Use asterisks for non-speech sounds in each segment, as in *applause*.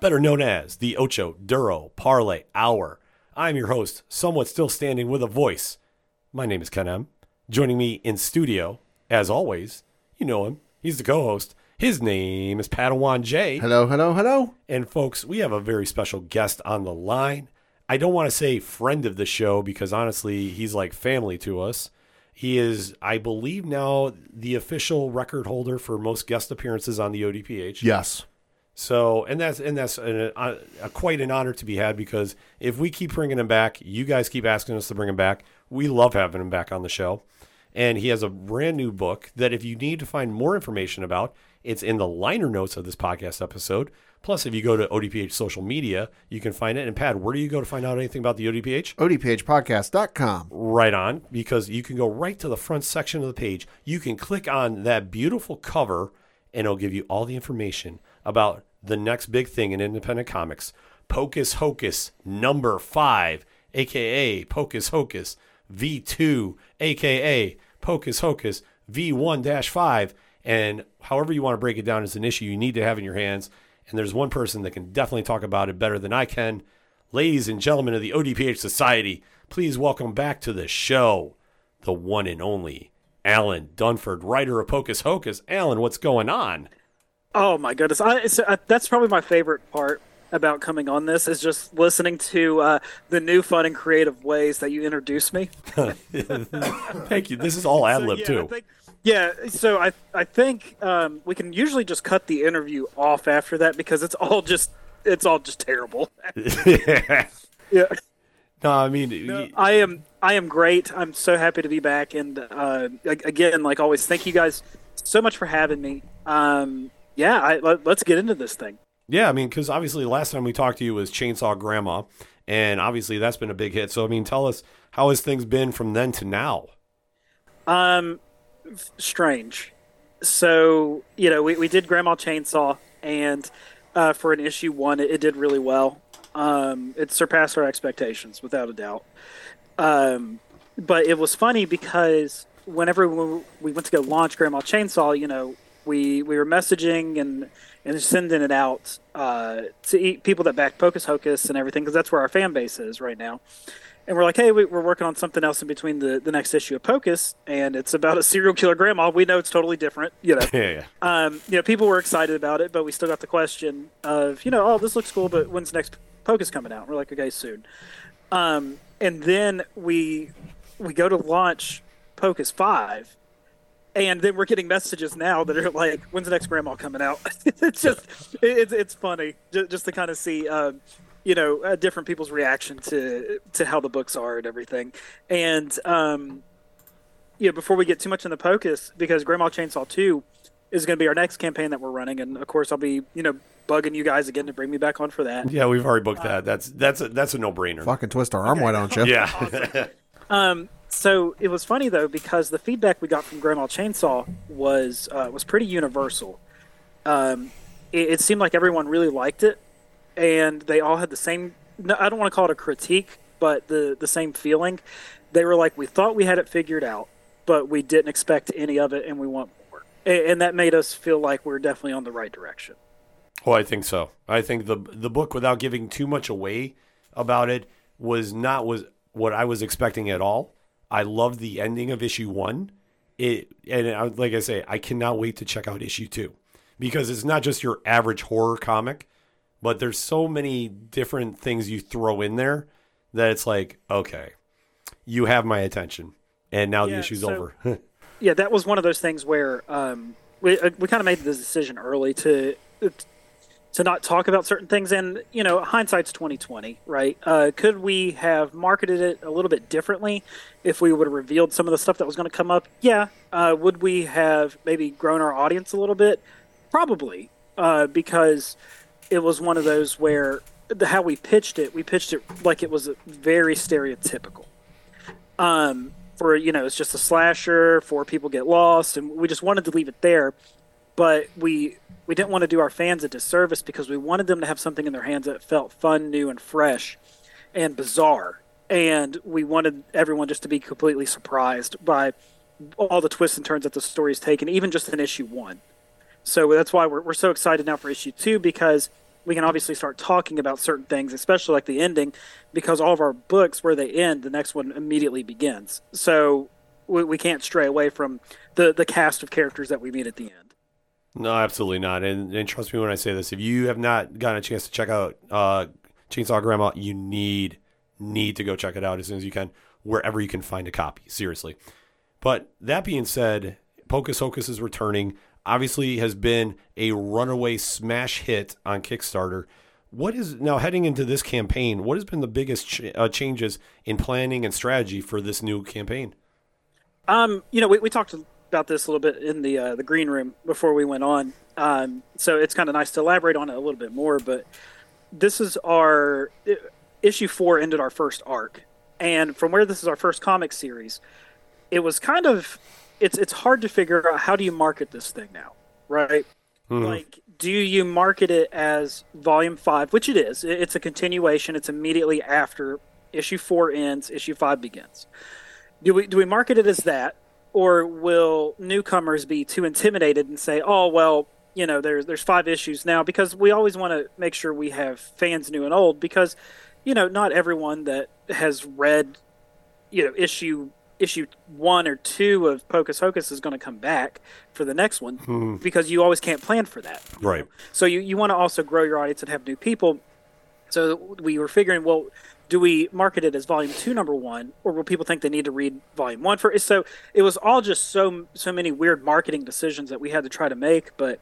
better known as the Ocho Duro Parlay Hour. I'm your host, somewhat still standing with a voice. My name is Ken M. Joining me in studio, as always, you know him. He's the co host. His name is Padawan J. Hello, hello, hello. And folks, we have a very special guest on the line. I don't want to say friend of the show because honestly, he's like family to us. He is, I believe, now the official record holder for most guest appearances on the ODPH. Yes. So, and that's and that's a, a, a quite an honor to be had because if we keep bringing him back, you guys keep asking us to bring him back. We love having him back on the show. And he has a brand new book that if you need to find more information about, it's in the liner notes of this podcast episode. Plus, if you go to ODPH social media, you can find it. And Pad, where do you go to find out anything about the ODPH? ODPHpodcast.com. right on because you can go right to the front section of the page. You can click on that beautiful cover and it'll give you all the information about the next big thing in independent comics Pocus Hocus number five, aka Pocus Hocus V2, aka Pocus Hocus V1 5. And however you want to break it down is an issue you need to have in your hands. And there's one person that can definitely talk about it better than I can. Ladies and gentlemen of the ODPH Society, please welcome back to the show the one and only Alan Dunford, writer of Pocus Hocus. Alan, what's going on? Oh my goodness, I, uh, that's probably my favorite part about coming on this is just listening to uh, the new fun and creative ways that you introduce me. *laughs* Thank you. This is all ad lib yeah, I too. think- yeah, so I I think um, we can usually just cut the interview off after that because it's all just it's all just terrible. yeah. *laughs* yeah, No, I mean, I am I am great. I'm so happy to be back, and uh, again, like always, thank you guys so much for having me. Um, yeah, I, let, let's get into this thing. yeah, I mean, because obviously the last time we talked to you was Chainsaw Grandma, and obviously that's been a big hit. So, I mean, tell us how has things been from then to now? Um, strange. So you know, we, we did Grandma Chainsaw, and uh, for an issue one, it, it did really well. Um, it surpassed our expectations without a doubt. Um, but it was funny because whenever we we went to go launch Grandma Chainsaw, you know, we we were messaging and and sending it out uh, to people that back Pocus Hocus and everything because that's where our fan base is right now and we're like, hey, we, we're working on something else in between the, the next issue of Pocus, and it's about a serial killer grandma. We know it's totally different, you know. *laughs* Yeah, yeah. um, you know, people were excited about it, but we still got the question of, you know, oh, this looks cool, but when's the next Pocus coming out? We're like, okay, soon. Um, and then we we go to launch Pocus Five, and then we're getting messages now that are like, when's the next grandma coming out? *laughs* it's just it's it's funny just, just to kind of see. Um, you know, uh, different people's reaction to to how the books are and everything, and um, yeah, before we get too much in the Pocus, because Grandma Chainsaw 2 is going to be our next campaign that we're running. And of course, I'll be, you know, bugging you guys again to bring me back on for that. Yeah, we've already booked that. That's that's a, that's a no brainer. Fucking twist our arm, why don't you? Yeah, *laughs* Um, so it was funny though, because the feedback we got from Grandma Chainsaw was uh, was pretty universal. Um, it, it seemed like everyone really liked it, and they all had the same. No, I don't want to call it a critique, but the the same feeling. They were like, we thought we had it figured out, but we didn't expect any of it, and we want more. And, and that made us feel like we're definitely on the right direction. Oh, I think so. I think the the book, without giving too much away about it, was not was what I was expecting at all. I love the ending of issue one. It and I, like I say, I cannot wait to check out issue two because it's not just your average horror comic, but there's so many different things you throw in there that it's like, okay, you have my attention, and now the issue's so- over. *laughs* yeah, that was one of those things where um, we uh, we kind of made the decision early to to not talk about certain things, and you know, hindsight's twenty twenty, right? Uh, could we have marketed it a little bit differently if we would have revealed some of the stuff that was going to come up? Yeah. Uh, would we have maybe grown our audience a little bit? Probably, uh, because it was one of those where the, how we pitched it, we pitched it like it was very stereotypical. Um, for you know, it's just a slasher. Four people get lost, and we just wanted to leave it there. But we we didn't want to do our fans a disservice because we wanted them to have something in their hands that felt fun, new, and fresh, and bizarre. And we wanted everyone just to be completely surprised by all the twists and turns that the story's taken, even just in issue one. So that's why we're, we're so excited now for issue two because we can obviously start talking about certain things, especially like the ending, because all of our books, where they end, the next one immediately begins. So we, we can't stray away from the, the cast of characters that we meet at the end. No, absolutely not. And, and trust me when I say this: if you have not gotten a chance to check out uh, Chainsaw Grandma, you need need to go check it out as soon as you can, wherever you can find a copy. Seriously. But that being said, Pocus Hocus is returning. Obviously, has been a runaway smash hit on Kickstarter. What is now heading into this campaign? What has been the biggest ch- uh, changes in planning and strategy for this new campaign? Um, you know, we, we talked about this a little bit in the uh, the green room before we went on. Um, so it's kind of nice to elaborate on it a little bit more. But this is our issue four ended our first arc, and from where this is our first comic series, it was kind of it's it's hard to figure out how do you market this thing now, right? Like, do you market it as volume five, which it is? It's a continuation. It's immediately after issue four ends, issue five begins. Do we do we market it as that, or will newcomers be too intimidated and say, "Oh well, you know, there's there's five issues now"? Because we always want to make sure we have fans new and old, because you know, not everyone that has read, you know, issue issue one or two of Pocus Hocus is going to come back for the next one hmm. because you always can't plan for that. Right. know? So you, you want to also grow your audience and have new people. So we were figuring, well, do we market it as volume two, number one, or will people think they need to read volume one for? So it was all just so so many weird marketing decisions that we had to try to make. But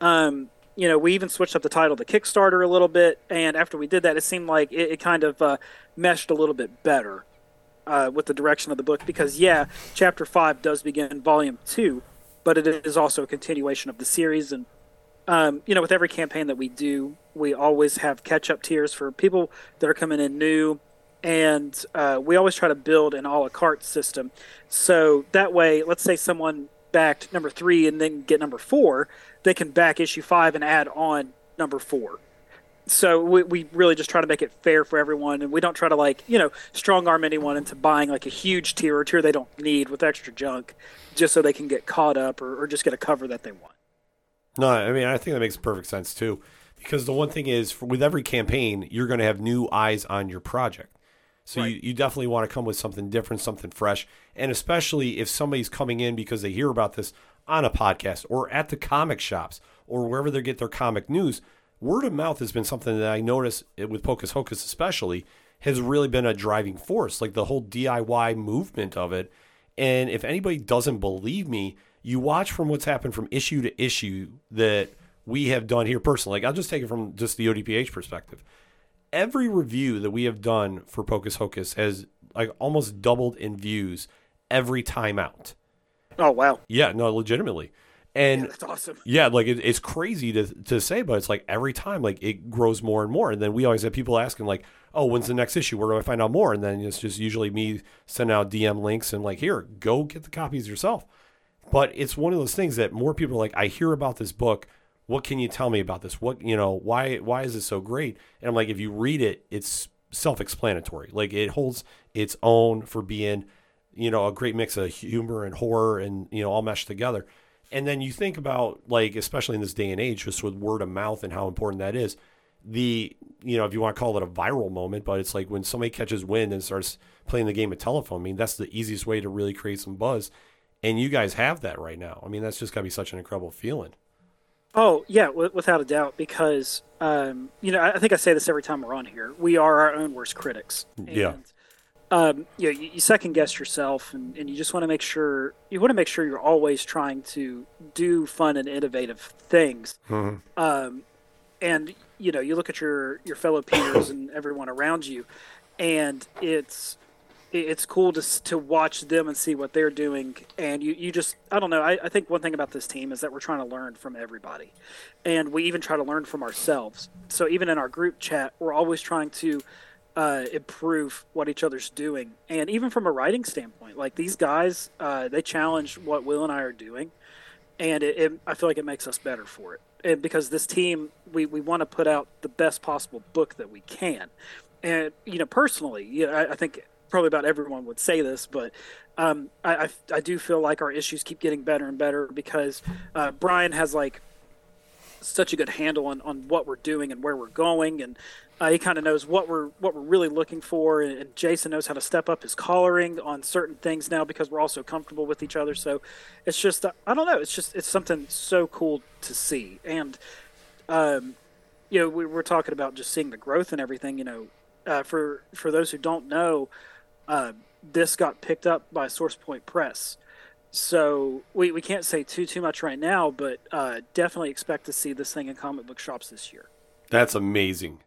um, you know, we even switched up the title to Kickstarter a little bit, and after we did that, it seemed like it, it kind of uh, meshed a little bit better uh, with the direction of the book because yeah, chapter five does begin volume two, but it is also a continuation of the series and um, you know, with every campaign that we do, we always have catch-up tiers for people that are coming in new, and uh, we always try to build an a la carte system. So that way, let's say someone backed number three and then get number four, they can back issue five and add on number four. So we, we really just try to make it fair for everyone, and we don't try to like you know strong arm anyone into buying like a huge tier or tier they don't need with extra junk, just so they can get caught up or, or just get a cover that they want. No, I mean I think that makes perfect sense too, because the one thing is for, with every campaign you're going to have new eyes on your project, so you, you definitely want to come with something different, something fresh, and especially if somebody's coming in because they hear about this on a podcast or at the comic shops or wherever they get their comic news. Word of mouth has been something that I notice eh, with Pocus Hocus especially has really been a driving force, like the whole DIY movement of it. And if anybody doesn't believe me, you watch from what's happened from issue to issue that we have done here personally. Like I'll just take it from just the ODPH perspective. Every review that we have done for Pocus Hocus has like almost doubled in views every time out. Oh wow, Yeah, no, legitimately. And that's awesome. yeah, like it, it's crazy to to say, but it's like every time, like it grows more and more. And then we always have people asking, like, "Oh, when's the next issue? Where do I find out more?" And then it's just usually me sending out DM links and like, "Here, go get the copies yourself." But it's one of those things that more people are like, "I hear about this book. What can you tell me about this? What you know? Why why is it so great?" And I'm like, if you read it, it's self-explanatory. Like it holds its own for being, you know, a great mix of humor and horror and you know all meshed together. And then you think about like, especially in this day and age, just with word of mouth and how important that is. The you know, if you want to call it a viral moment, but it's like when somebody catches wind and starts playing the game of telephone. I mean, that's the easiest way to really create some buzz. And you guys have that right now. I mean, that's just gotta be such an incredible feeling. Oh yeah, w- without a doubt. Because um, you know, I I think I say this every time we're on here. We are our own worst critics. Yeah. Um, you, know, you, you second guess yourself, and, and you just want to make sure you want to make sure you're always trying to do fun and innovative things. Um, and you know, you look at your your fellow peers *coughs* and everyone around you, and it's it- it's cool to to watch them and see what they're doing. And you you just I don't know. I, I think one thing about this team is that we're trying to learn from everybody, and we even try to learn from ourselves. So even in our group chat, we're always trying to uh, improve what each other's doing, and even from a writing standpoint, like these guys, uh, they challenge what Will and I are doing, and it, it, I feel like it makes us better for it. And because this team, we, we want to put out the best possible book that we can, and you know, personally, you know, I, I think probably about everyone would say this, but um, I, I I do feel like our issues keep getting better and better because uh, Brian has like such a good handle on, on what we're doing and where we're going and uh, he kind of knows what we're what we're really looking for and, and Jason knows how to step up his coloring on certain things now because we're all so comfortable with each other. So it's just uh, I don't know it's just it's something so cool to see. And um, you know we were talking about just seeing the growth and everything you know uh, for for those who don't know uh, this got picked up by Source Point Press so we, we can't say too too much right now, but uh, definitely expect to see this thing in comic book shops this year. That's amazing,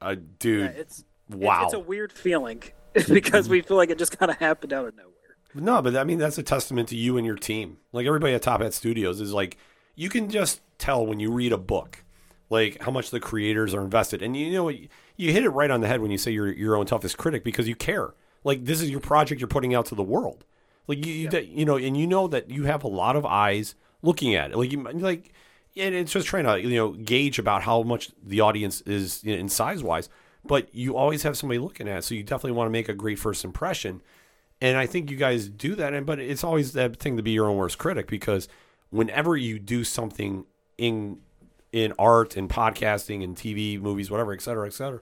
uh, dude. Yeah, it's wow. It's, it's a weird feeling *laughs* because we feel like it just kind of happened out of nowhere. No, but I mean that's a testament to you and your team. Like everybody at Top Hat Studios is like you can just tell when you read a book, like how much the creators are invested. And you know? You hit it right on the head when you say you're your own toughest critic because you care. Like this is your project you're putting out to the world. Like you, you, that- you know, and you know that you have a lot of eyes looking at it. Like you, like, and it's just trying to you know gauge about how much the audience is you know, in size wise. But you always have somebody looking at it, so you definitely want to make a great first impression. And I think you guys do that. And but it's always that thing to be your own worst critic because whenever you do something in in art and podcasting and TV, movies, whatever, et cetera, et cetera,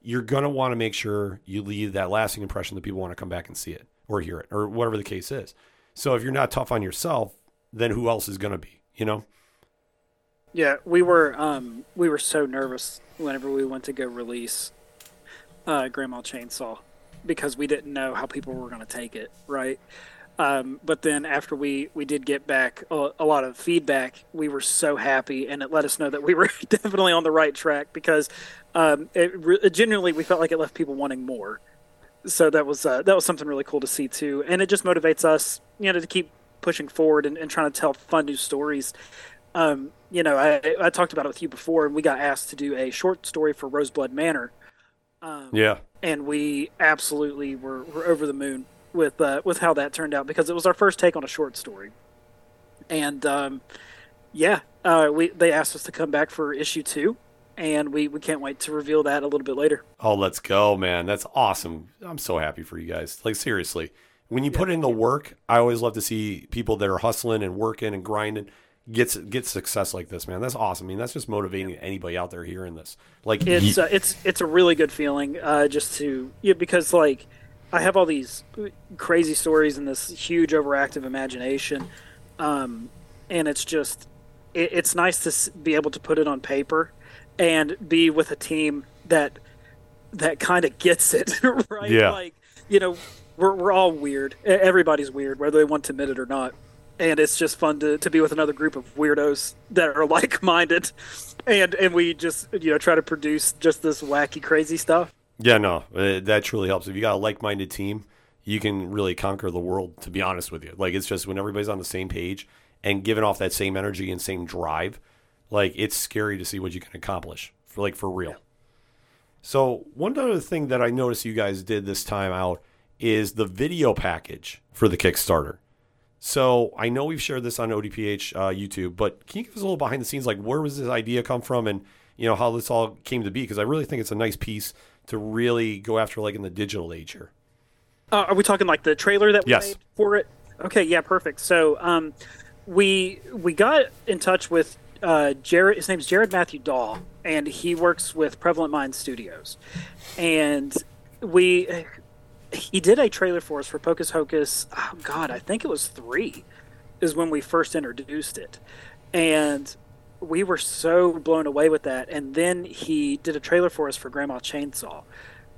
you're gonna want to make sure you leave that lasting impression that people want to come back and see it or hear it or whatever the case is. So if you're not tough on yourself, then who else is gonna be? You know? Yeah, we were um, we were so nervous whenever we went to go release uh, Grandma Chainsaw because we didn't know how people were going to take it, right? Um, but then after we we did get back a, a lot of feedback, we were so happy, and it let us know that we *laughs* were definitely on the right track because um, it, re- genuinely we felt like it left people wanting more. So that was uh, that was something really cool to see too, and it just motivates us, you know, to keep pushing forward and, and trying to tell fun new stories um, you know, I, I talked about it with you before, and we got asked to do a short story for Roseblood Manor, Yeah. and we absolutely were, were over the moon with uh, with how that turned out because it was our first take on a short story, and um, yeah, uh, we they asked us to come back for issue two, and we, we can't wait to reveal that a little bit later. Oh, let's go, man. That's awesome. I'm so happy for you guys. Like seriously. When you put in the work, I always love to see people that are hustling and working and grinding gets get success like this, man. That's awesome. I mean, that's just motivating anybody out there hearing this. Like it's ye- uh, it's it's a really good feeling uh, just to yeah because like I have all these crazy stories and this huge overactive imagination, um, and it's just it, it's nice to be able to put it on paper and be with a team that that kind of gets it *laughs* right. Yeah. Like you know we're we're all weird. Everybody's weird whether they want to admit it or not. And it's just fun to, to be with another group of weirdos that are *laughs* like minded, and and we just you know try to produce just this wacky crazy stuff. Yeah, no, uh, that truly helps. If you got a like-minded team, you can really conquer the world. To be honest with you, like it's just when everybody's on the same page and giving off that same energy and same drive, like it's scary to see what you can accomplish. For like for real. So one other thing that I noticed you guys did this time out is the video package for the Kickstarter. So I know we've shared this on ODPH uh, YouTube, but can you give us a little behind the scenes, like where was this idea come from, and you know how this all came to be? Because I really think it's a nice piece to really go after, like in the digital age here. Uh, are we talking like the trailer that we Yes. made for it? Okay, yeah, perfect. So um, we we got in touch with uh, Jared. His name's Jared Matthew Dahl, and he works with Prevalent Mind Studios. And we he did a trailer for us for Pocus Hocus. Oh God, I think it was three is when we first introduced it, and we were so blown away with that. And then he did a trailer for us for Grandma Chainsaw,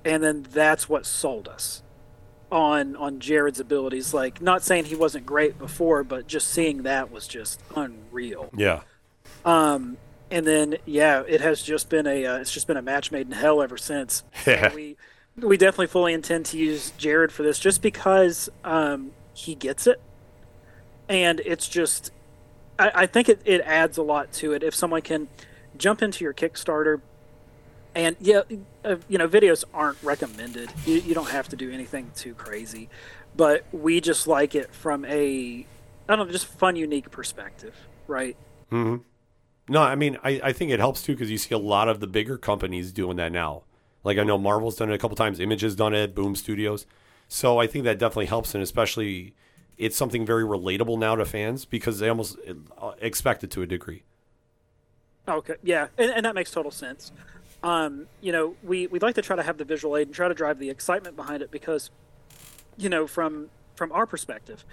and then that's what sold us on on Jared's abilities. Like, not saying he wasn't great before, but just seeing that was just unreal. Yeah, Um, and then yeah, it has just been a uh, it's just been a match made in hell ever since. *laughs* Yeah. we we definitely fully intend to use Jared for this, just because um, he gets it, and it's just, I, I think it, it adds a lot to it if someone can jump into your Kickstarter. And yeah, uh, you know, videos aren't recommended. You, you don't have to do anything too crazy, but we just like it from a, I don't know, just fun, unique perspective, right? No, I mean, I, I think it helps too because you see a lot of the bigger companies doing that now. Like I know Marvel's done it a couple times, Image has done it, Boom Studios. So I think that definitely helps, and especially it's something very relatable now to fans because they almost uh, expect it to a degree. Okay, yeah, and, and that makes total sense. Um, you know, we we'd like to try to have the visual aid and try to drive the excitement behind it because, you know, from from our perspective,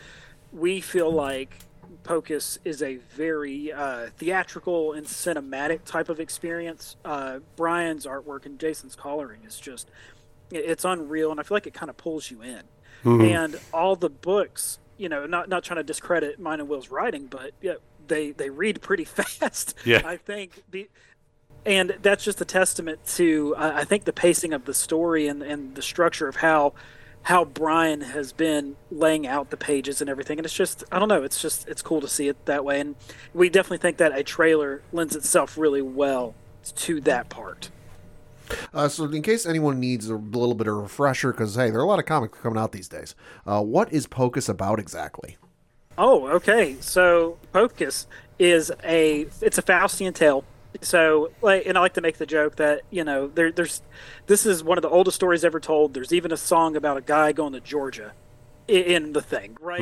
we feel like Pocus is a very uh, theatrical and cinematic type of experience. Uh, Brian's artwork and Jason's coloring is just it's unreal, and I feel like it kind of pulls you in. And all the books, you know, not not trying to discredit mine and Will's writing, but yeah, they they read pretty *laughs* fast. Yeah. I think the and that's just a testament to uh, I think the pacing of the story and and the structure of how how Brian has been laying out the pages and everything and it's just I don't know it's just it's cool to see it that way and we definitely think that a trailer lends itself really well to that part. Uh, so, in case anyone needs a little bit of refresher, because hey, there are a lot of comics coming out these days. Uh, what is Pocus about exactly? Oh, okay. So Pocus is a it's a Faustian tale. So, like, and I like to make the joke that you know there, there's this is one of the oldest stories ever told. There's even a song about a guy going to Georgia i- in the thing, right?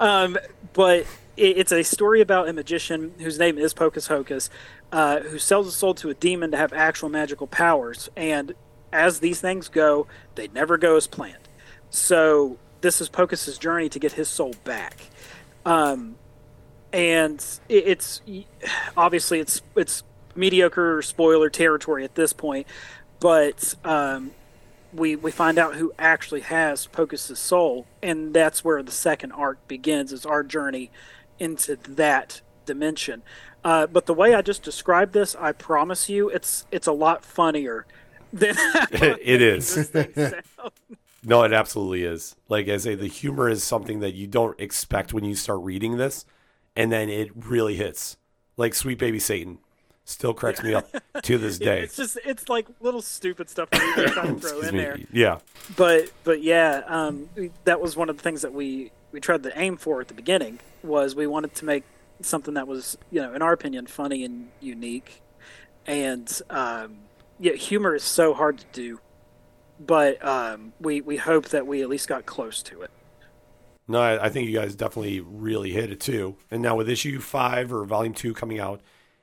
Um, but it, it's a story about a magician whose name is Pocus Hocus, uh, who sells his soul to a demon to have actual magical powers. And as these things go, they never go as planned. So this is Pocus's journey to get his soul back. Um, and it, it's obviously it's it's mediocre spoiler territory at this point, but um, we we find out who actually has Pocus's soul, and that's where the second arc begins. Is our journey into that dimension. Uh, but the way I just described this, I promise you, it's it's a lot funnier than *laughs* *laughs* it is. this thing sounds. No, it absolutely is. Like I say, the humor is something that you don't expect when you start reading this, and then it really hits. Like Sweet Baby Satan still cracks me up *laughs* to this day. It's just it's like little stupid stuff that we try to *coughs* throw in me. there. Yeah. but but yeah, um, that was one of the things that we we tried to aim for at the beginning was we wanted to make something that was you know in our opinion funny and unique, and um, yeah, humor is so hard to do, but um, we we hope that we at least got close to it. No, I, I think you guys definitely really hit it too. And now with issue five or volume two coming out,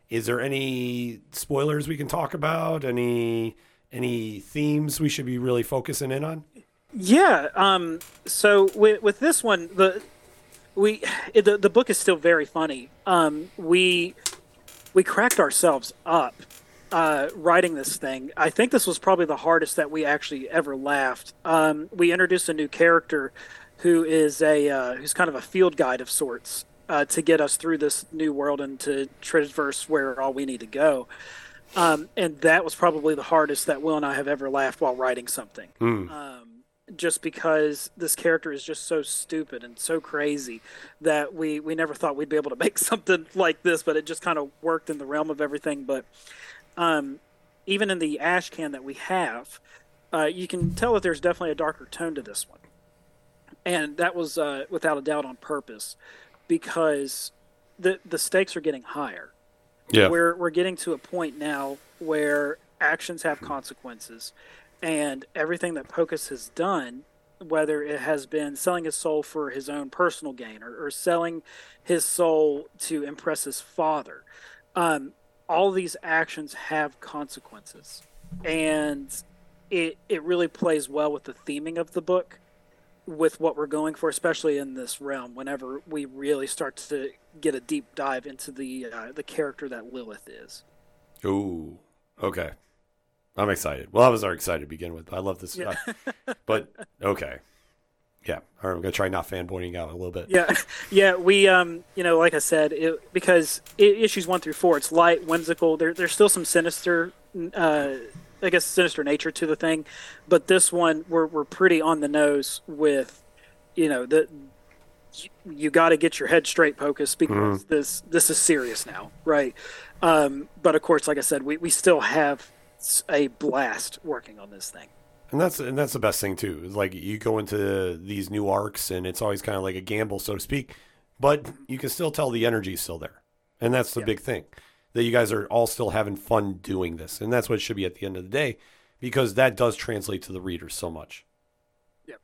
is there any spoilers we can talk about? Any any themes we should be really focusing in on? Yeah. Um. So with with this one, the we the the book is still very funny. Um. We we cracked ourselves up uh, writing this thing. I think this was probably the hardest that we actually ever laughed. Um. We introduced a new character who is a uh, who's kind of a field guide of sorts uh, to get us through this new world and to traverse where all we need to go. Um, and that was probably the hardest that Will and I have ever laughed while writing something um, just because this character is just so stupid and so crazy that we we never thought we'd be able to *laughs* make something like this, but it just kind of worked in the realm of everything. But um, even in the ash can that we have, uh, you can tell that there's definitely a darker tone to this one, and that was uh, without a doubt on purpose because the the stakes are getting higher Yeah. we're we're getting to a point now where actions have consequences, and everything that Pocus has done, whether it has been selling his soul for his own personal gain or, or selling his soul to impress his father, um, all these actions have consequences, and it it really plays well with the theming of the book with what we're going for, especially in this realm. Whenever we really start to get a deep dive into the uh, the character that Lilith is. Ooh. Okay. I'm excited. Well, I was already excited to begin with. I love this. Yeah. uh, but okay. Yeah. All right, I'm gonna try not fanboying out a little bit. Yeah, *laughs* yeah. We, um, you know, like I said, it, because i issues one through four, it's light, whimsical. There, there's still some sinister uh, I guess sinister nature to the thing, but this one we're we're pretty on the nose with, you know, the you, you got to get your head straight, Pocus, because this this is serious now, right? Um, but of course, like I said, we we still have s- a blast working on this thing. And that's and that's the best thing too. Is like you go into these new arcs, and it's always kind of like a gamble, so to speak. But you can still tell the energy's still there, and that's the Yeah. big thing. That you guys are all still having fun doing this, and that's what it should be at the end of the day, because that does translate to the readers so much. Yep.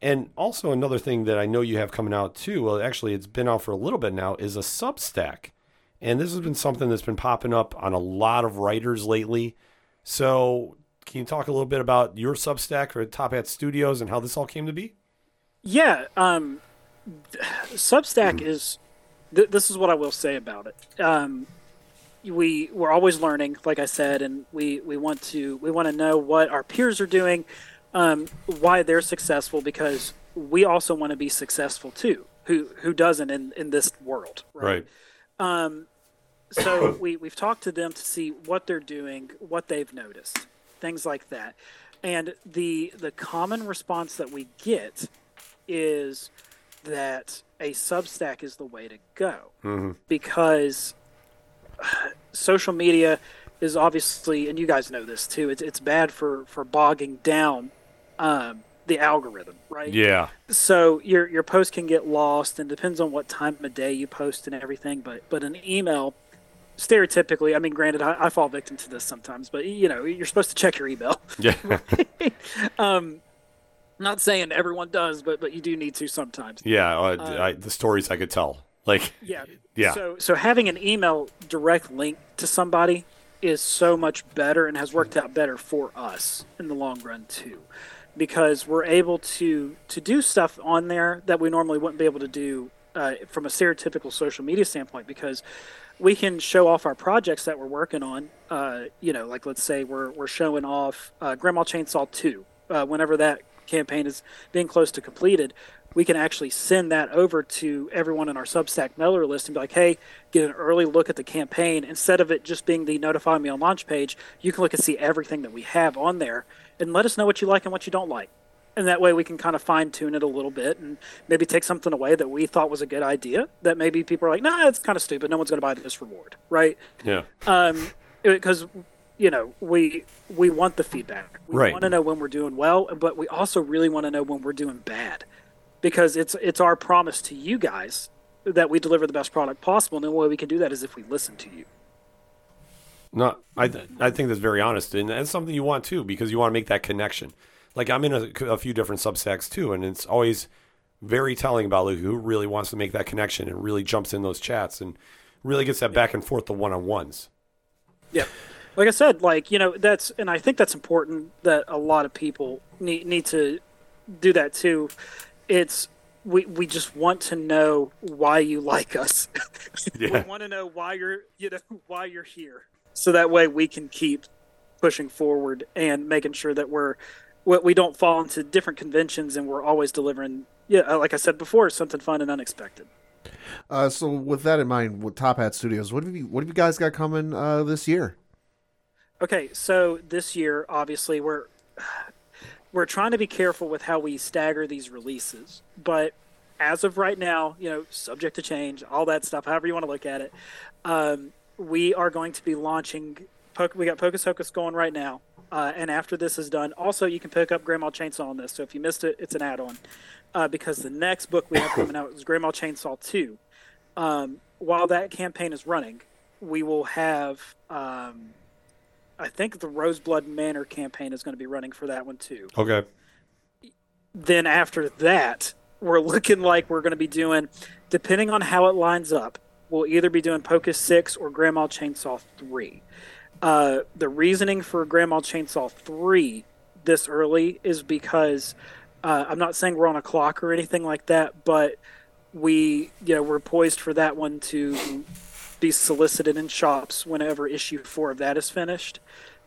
And also another thing that I know you have coming out too. Well, actually, it's been out for a little bit now. Is a Substack, and this has been something that's been popping up on a lot of writers lately. So, can you talk a little bit about your Substack or Top Hat Studios and how this all came to be? Yeah, um, Substack is. Th- this is what I will say about it. Um, we we're always learning, like I said, and we we want to we want to know what our peers are doing, um, why they're successful, because we also want to be successful too. Who who doesn't in in this world, so *coughs* we we've talked to them to see what they're doing, what they've noticed, things like that. And the the common response that we get is that a Substack is the way to go because *sighs* social media is obviously, and you guys know this too. It's it's bad for for bogging down um, the algorithm, right? Yeah. so your your post can get lost and depends on what time of day you post and everything but but an email stereotypically i mean granted I, I fall victim to this sometimes but you know you're supposed to check your email *laughs* Yeah. *laughs* Um, not saying everyone does but but you do need to sometimes yeah. Uh, I, the stories I could tell. Like, yeah *laughs* Yeah. so so having an email direct link to somebody is so much better and has worked out better for us in the long run too because we're able to to do stuff on there that we normally wouldn't be able to do uh, from a stereotypical social media standpoint because we can show off our projects that we're working on. Uh, you know like let's say we're, we're showing off uh, grandma chainsaw 2 uh, whenever that campaign is being close to completed we can actually send that over to everyone in our substack mailer list and be like hey get an early look at the campaign. Instead of it just being the notify me on launch page you can look and see everything that we have on there and let us know what you like and what you don't like and that way we can kind of fine tune it a little bit and maybe take something away that we thought was a good idea that maybe people are like nah it's kind of stupid no one's going to buy this reward right yeah. Um, because you know we we want the feedback we Right. want to know when we're doing well but we also really want to know when we're doing bad because it's it's our promise to you guys that we deliver the best product possible and the way we can do that is if we listen to you No, I th- I think that's very honest, and that's something you want too because you want to make that connection. Like I'm in a, a few different substacks too, and it's always very telling about like, who really wants to make that connection and really jumps in those chats and really gets that back and forth the one on ones. Yeah. Like I said, like, you know, that's, and I think that's important that a lot of people need, need to do that too. It's, we, we just want to know why you like us. *laughs* we want to know why you're, you know, why you're here. So that way we can keep pushing forward and making sure that we're, we we don't fall into different conventions and we're always delivering, yeah, like I said before, something fun and unexpected. Uh, so with that in mind, with Top Hat Studios, what have you what have you guys got coming uh, this year? Okay, so this year, obviously, we're *sighs* we're trying to be careful with how we stagger these releases, but as of right now, you know, subject to change, all that stuff, however you want to look at it, um, we are going to be launching. We got Pocus Hocus going right now, uh, and after this is done, also you can pick up Grandma Chainsaw on this. So if you missed it, it's an add-on uh, because the next book we have coming out is Grandma Chainsaw Two. Um, while that campaign is running, we will have. Um, I think the Roseblood Manor campaign is going to be running for that one too. Okay. Then after that, we're looking like we're going to be doing, depending on how it lines up, we'll either be doing Pocus 6 or Grandma Chainsaw 3. Uh, the reasoning for Grandma Chainsaw 3 this early is because uh, I'm not saying we're on a clock or anything like that, but we, you know, we're poised for that one to be solicited in shops whenever issue four of that is finished.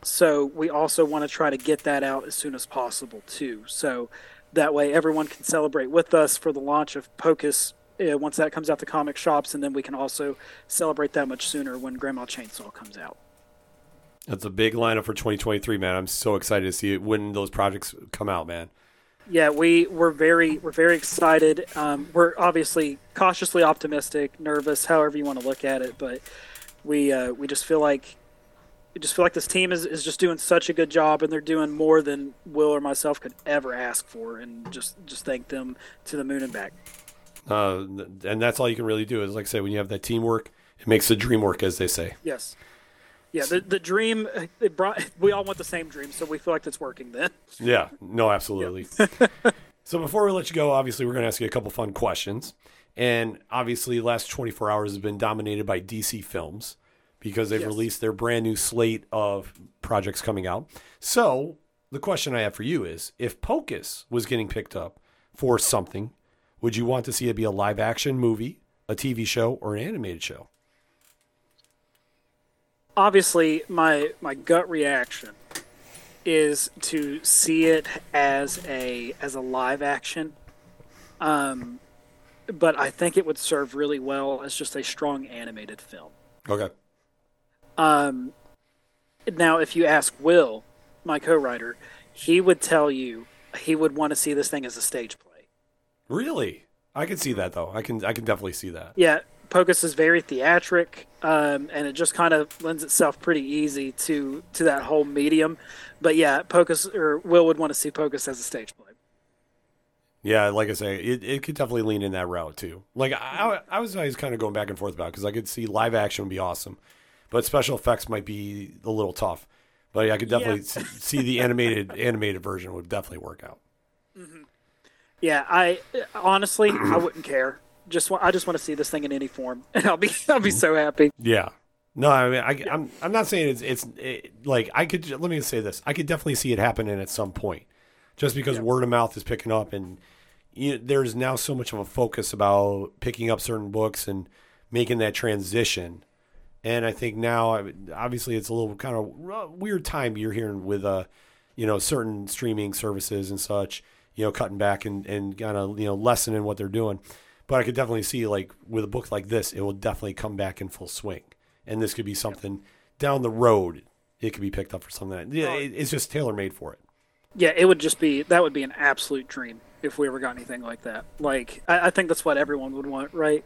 So we also want to try to get that out as soon as possible too. So that way everyone can celebrate with us for the launch of Pocus uh, once that comes out to comic shops, and then we can also celebrate that much sooner when Grandma Chainsaw comes out. That's a big lineup for 2023, man. I'm so excited to see it when those projects come out, man. Yeah, we we're very we're very excited. Um, we're obviously cautiously optimistic, nervous, however you want to look at it, but we uh, we just feel like we just feel like this team is, is just doing such a good job, and they're doing more than Will or myself could ever ask for, and just just thank them to the moon and back. Uh, and that's all you can really do is, like I say, when you have that teamwork, it makes the dream work, as they say. Yes. Yeah, the the dream it brought we all want the same dream, so we feel like it's working then. Yeah, no, absolutely. *laughs* so before we let you go, obviously we're going to ask you a couple fun questions. And obviously, the last 24 hours has been dominated by DC films because they've Yes. released their brand new slate of projects coming out. So the question I have for you is if Pocus was getting picked up for something, would you want to see it be a live action movie, a TV show, or an animated show? Obviously my my gut reaction is to see it as a as a live action um but i think it would serve really well as just a strong animated film Okay. um now if you ask will my co-writer he would tell you he would want to see this thing as a stage play Really? I can see that though. I can I can definitely see that. yeah pocus is very theatric um, and it just kind of lends itself pretty easy to to that whole medium but yeah pocus or will would want to see pocus as a stage play Yeah, like I say, it, it could definitely lean in that route too. Like I, I was always kind of going back and forth about because I could see live action would be awesome, but special effects might be a little tough. But I could definitely Yeah. see the animated *laughs* animated version would definitely work out. yeah i honestly i wouldn't care just wa- i just want to see this thing in any form *laughs* and i'll be i'll be so happy Yeah. No, I mean, I, I'm I'm not saying it's it's it, like I could. Let me say this: I could definitely see it happening at some point, just because word of mouth is picking up, and you there's now so much of a focus about picking up certain books and making that transition. And I think now, obviously, it's a little kind of weird time you're hearing with uh, you know, certain streaming services and such, you know, cutting back and and kind of you know lessening what they're doing. But I could definitely see like with a book like this, it will definitely come back in full swing, and this could be something down the road. It could be picked up for something. That, yeah, it's just tailor made for it. yeah it would just be that would be an absolute dream if we ever got anything like that like i, I think that's what everyone would want right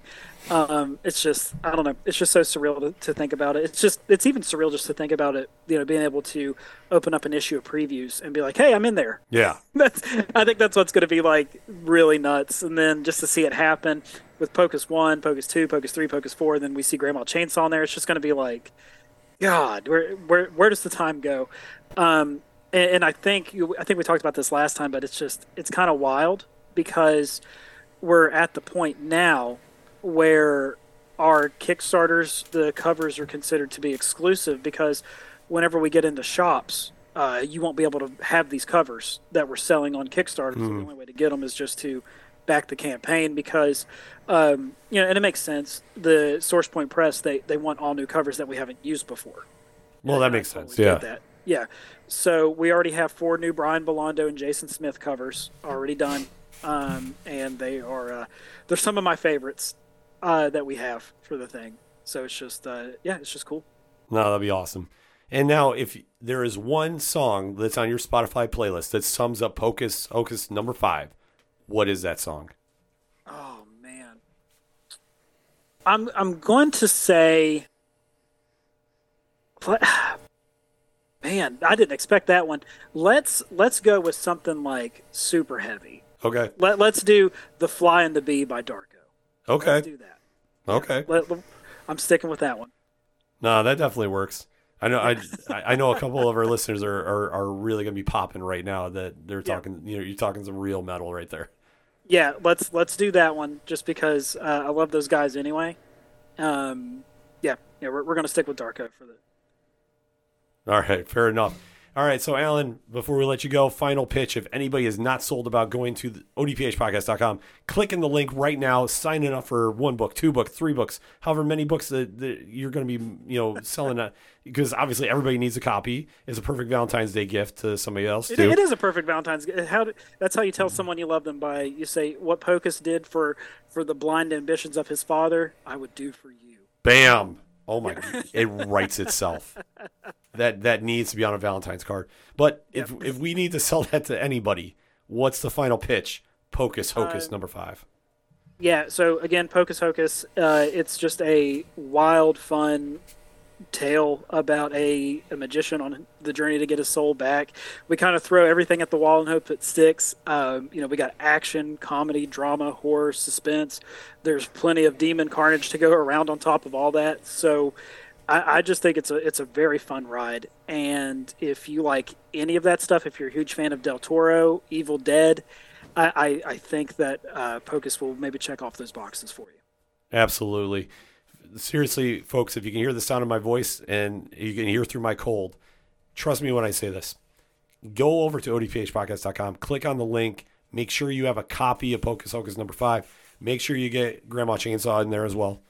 um, it's just i don't know it's just so surreal to, to think about it it's just it's even surreal just to think about it you know being able to open up an issue of previews and be like hey i'm in there Yeah, *laughs* that's I think that's what's going to be like really nuts. And then just to see it happen with Pocus One, Pocus Two, Pocus Three, Pocus Four, and then we see Grandma Chainsaw in there. It's just going to be like, God, where where where does the time go? Um, and, and I think you, I think we talked about this last time, but it's just it's kind of wild because we're at the point now where our Kickstarters, the covers are considered to be exclusive because whenever we get into shops, uh, you won't be able to have these covers that we're selling on Kickstarter. So the only way to get them is just to back the campaign because, um, you know, and it makes sense. The Source Point Press they they want all new covers that we haven't used before. well, that And I makes sense. totally Yeah, that. Yeah. So we already have four new Brian Belondo and Jason Smith covers already done, um, and they are uh, they're some of my favorites uh, that we have for the thing. So it's just uh, yeah, it's just cool. no, that'd be awesome. And now, if there is one song that's on your Spotify playlist that sums up Pocus Hocus number five, what is that song? Oh man, I'm I'm going to say, man, I didn't expect that one. Let's let's go with something like super heavy. Okay, Let Let's do the Fly and the Bee by Darko. okay, Let's do that. okay. Let, let- I'm sticking with that one. No, that definitely works. I know. I I know a couple of our listeners are, are, are really gonna be popping right now. That they're Yeah. talking. You know, you're talking some real metal right there. Yeah, let's let's do that one just because uh, I love those guys anyway. Um, yeah, yeah, we're, we're gonna stick with Darko for the. All right, fair enough. All right, so Alan, before we let you go, final pitch. If anybody is not sold about going to the odphpodcast.com, click in the link right now, signing up for one book, two books, three books, however many books that, that you're going to be, you know, selling. Uh, because obviously everybody needs a copy. It's a perfect Valentine's Day gift to somebody else It, it is a perfect Valentine's. How do- that's how you tell mm-hmm. someone you love them by you say what Pocus did for for the blind ambitions of his father, I would do for you. Bam! Oh my! It writes itself. that that needs to be on a Valentine's card. But if if we need to sell that to anybody, what's the final pitch? Pocus Hocus number five. Yeah, so again, Pocus Hocus, uh, it's just a wild, fun tale about a, a magician on the journey to get his soul back. We kind of throw everything at the wall and hope it sticks. Um, you know, we got action, comedy, drama, horror, suspense. There's plenty of demon carnage to go around on top of all that. So I, I just think it's a it's a very fun ride. And if you like any of that stuff, if you're a huge fan of Del Toro, Evil Dead, I, I, I think that uh, Pocus will maybe check off those boxes for you. Absolutely. Seriously, folks, if you can hear the sound of my voice and you can hear through my cold, trust me when I say this. Go over to odphpodcast.com, click on the link, make sure you have a copy of Pocus Hocus number five. Make sure you get Grandma Chainsaw in there as well.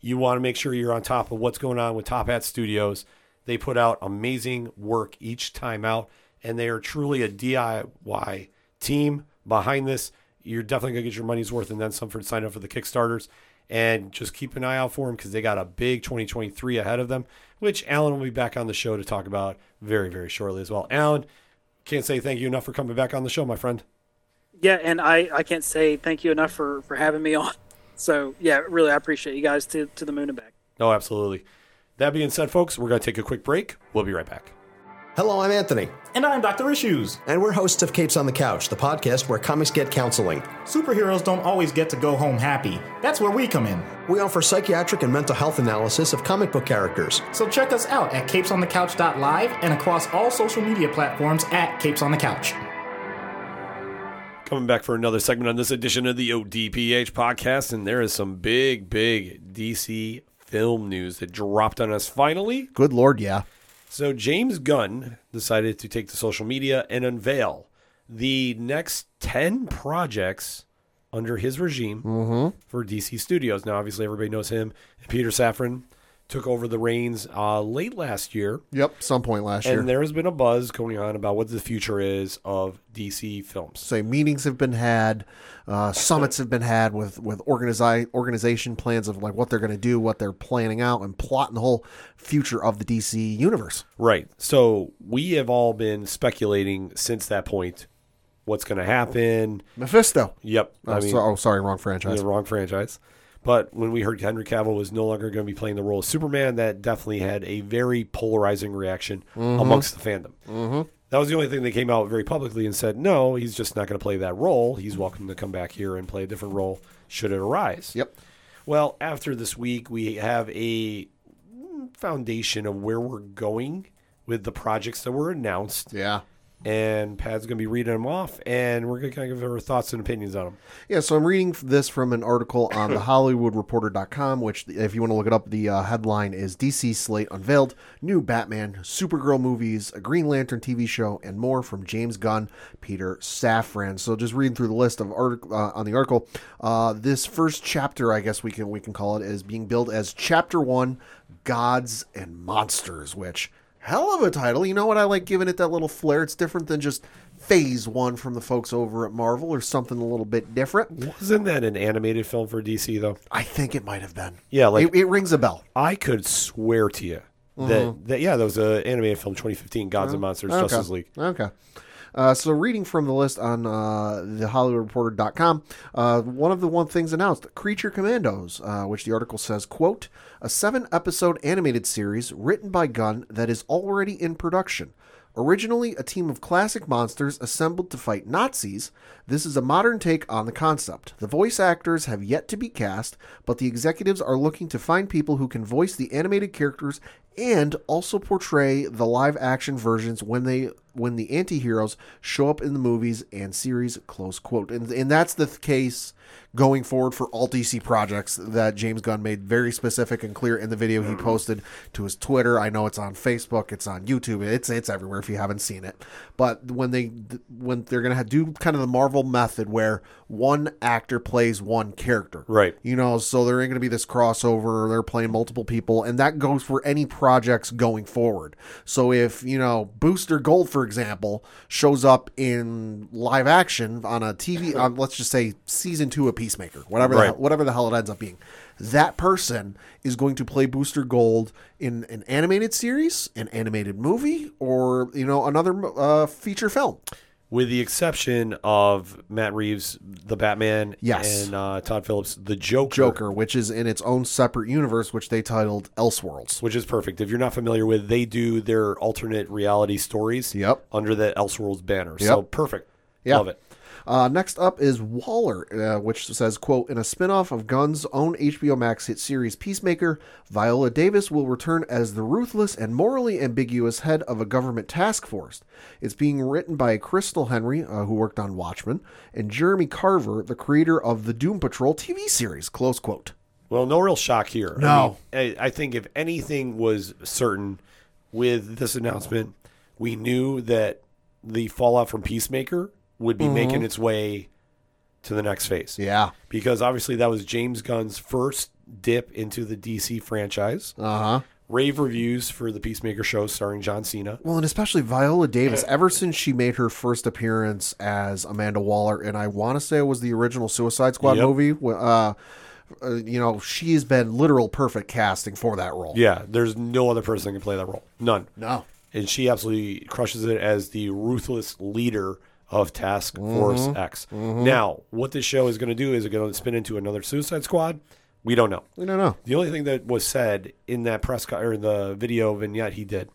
You want to make sure you're on top of what's going on with Top Hat Studios. They put out amazing work each time out, and they are truly a DIY team behind this. You're definitely going to get your money's worth and then some for sign up for the Kickstarters. And just keep an eye out for them because they got a big 2023 ahead of them, which Alan will be back on the show to talk about very, very shortly as well. Alan, can't say thank you enough for coming back on the show, my friend. Yeah, and I, I can't say thank you enough for, for having me *laughs* on. So yeah, really I appreciate you guys to, to the moon and back. Oh, absolutely. That being said, folks, we're going to take a quick break. We'll be right back. Hello, I'm Anthony, And I'm Dr. Issues. and we're hosts of Capes on the Couch, the podcast where comics get counseling. Superheroes don't always get to go home happy. That's where we come in. We offer psychiatric and mental health analysis of comic book characters. So check us out at capesonthecouch.live and across all social media platforms at Capes on the Couch. Coming back for another segment on this edition of the ODPH podcast, and there is some big, big DC film news that dropped on us finally. Good lord, yeah. So James Gunn decided to take to social media and unveil the next 10 projects under his regime mm-hmm. for DC Studios. Now, obviously, everybody knows him. Peter Safran took over the reins uh, late last year. Yep, some point last year. And there has been a buzz going on about what the future is of DC films. say meetings have been had, uh, summits have been had with with organizi- organization plans of like what they're going to do, what they're planning out, and plotting the whole future of the DC universe. Right. So we have all been speculating since that point what's going to happen. Mephisto. Yep. Oh, so- oh, sorry, wrong franchise. the wrong franchise. But when we heard Henry Cavill was no longer going to be playing the role of Superman, that definitely had a very polarizing reaction amongst the fandom. Mm-hmm. That was the only thing they came out very publicly and said, no, he's just not going to play that role. He's welcome to come back here and play a different role should it arise. Yep. Well, after this week, we have a foundation of where we're going with the projects that were announced. Yeah. And Pat's going to be reading them off, and we're going to kind of give our thoughts and opinions on them. Yeah, so I'm reading this from an article on the *coughs* HollywoodReporter.com, which, if you want to look it up, the uh, headline is DC Slate Unveiled, New Batman, Supergirl movies, a Green Lantern TV show, and more from James Gunn, Peter Safran. So just reading through the list of artic- uh, on the article, uh, this first chapter, I guess we can we can call it, is being billed as Chapter One, Gods and Monsters, which hell of a title. You know what? I like giving it that little flair. It's different than just Phase One from the folks over at Marvel, or something a little bit different. Wasn't that an animated film for DC, though? I think it might have been. Yeah, like- it, it rings a bell. I could swear to you that, mm-hmm. that yeah, that was an animated film, 2015, Gods and mm-hmm. Monsters, Okay. Justice League. Okay. Uh, so reading from the list on uh, the hollywoodreporter.com uh, one of the one things announced creature commandos uh, which the article says quote a seven episode animated series written by gunn that is already in production Originally a team of classic monsters assembled to fight Nazis, this is a modern take on the concept. The voice actors have yet to be cast, but the executives are looking to find people who can voice the animated characters and also portray the live action versions when they when the anti-heroes show up in the movies and series close quote. And, and that's the th- case going forward for all dc projects that james gunn made very specific and clear in the video he mm-hmm. posted to his twitter. I know it's on facebook it's on youtube it's it's everywhere if you haven't seen it. But when they when they're gonna have, do kind of the marvel method where one actor plays one character. Right. you know so there ain't going to be this crossover they're playing multiple people and that goes for any projects going forward. So if you know booster gold for example, shows up in live action on a TV, *laughs* on, let's just say season two of Peacemaker, whatever the, Right. hell- whatever the hell it ends up being, that person is going to play Booster Gold in an animated series, an animated movie, or you know another uh, feature film. With the exception of Matt Reeves, the Batman, Yes. and uh, Todd Phillips, the Joker. Joker, which is in its own separate universe, which they titled Elseworlds. which is perfect. If you're not familiar with, they do their alternate reality stories. Yep. Under the Elseworlds banner. So perfect. Yeah. Love it. Uh, next up is Waller, uh, which says, quote, in a spin-off of Gunn's own HBO Max hit series Peacemaker, Viola Davis will return as the ruthless and morally ambiguous head of a government task force. It's being written by Christal Henry, uh, who worked on Watchmen, and Jeremy Carver, the creator of the Doom Patrol TV series, close quote. Well, no real shock here. No. I, mean, I, I think if anything was certain with this announcement, we knew that the fallout from Peacemaker would be making its way to the next phase. Mm-hmm. Yeah. Because obviously that was James Gunn's first dip into the DC franchise. Uh-huh. Rave reviews for the Peacemaker show starring John Cena. Well, and especially Viola Davis, ever since she made her first appearance as Amanda Waller, and I want to say it was the original Suicide Squad Yep. movie. Uh, uh, you know, she has been literal perfect casting for that role. Yeah, there's no other person that can play that role. None. No. and she absolutely crushes it as the ruthless leader of Task Force Mm-hmm. X. Now, what this show is going to do is it going to spin into another Suicide Squad? We don't know. We don't know. The only thing that was said in that press co- or the video vignette he did,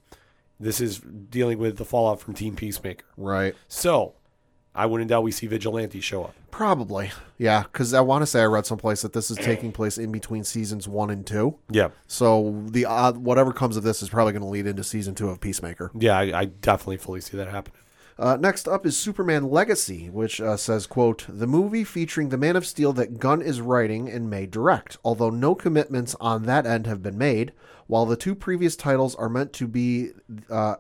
this is dealing with the fallout from Team Peacemaker. Right. So, I wouldn't doubt we see Vigilante show up. Probably. Yeah, because I want to say I read someplace that this is taking place in between seasons one and two. Yeah, So the uh, whatever comes of this is probably going to lead into season two of Peacemaker. yeah, I, I definitely fully see that happening. Uh, next up is Superman Legacy, which uh, says, quote, the movie featuring the Man of Steel that Gunn is writing and may direct, although no commitments on that end have been made, while the two previous titles are meant to be uh,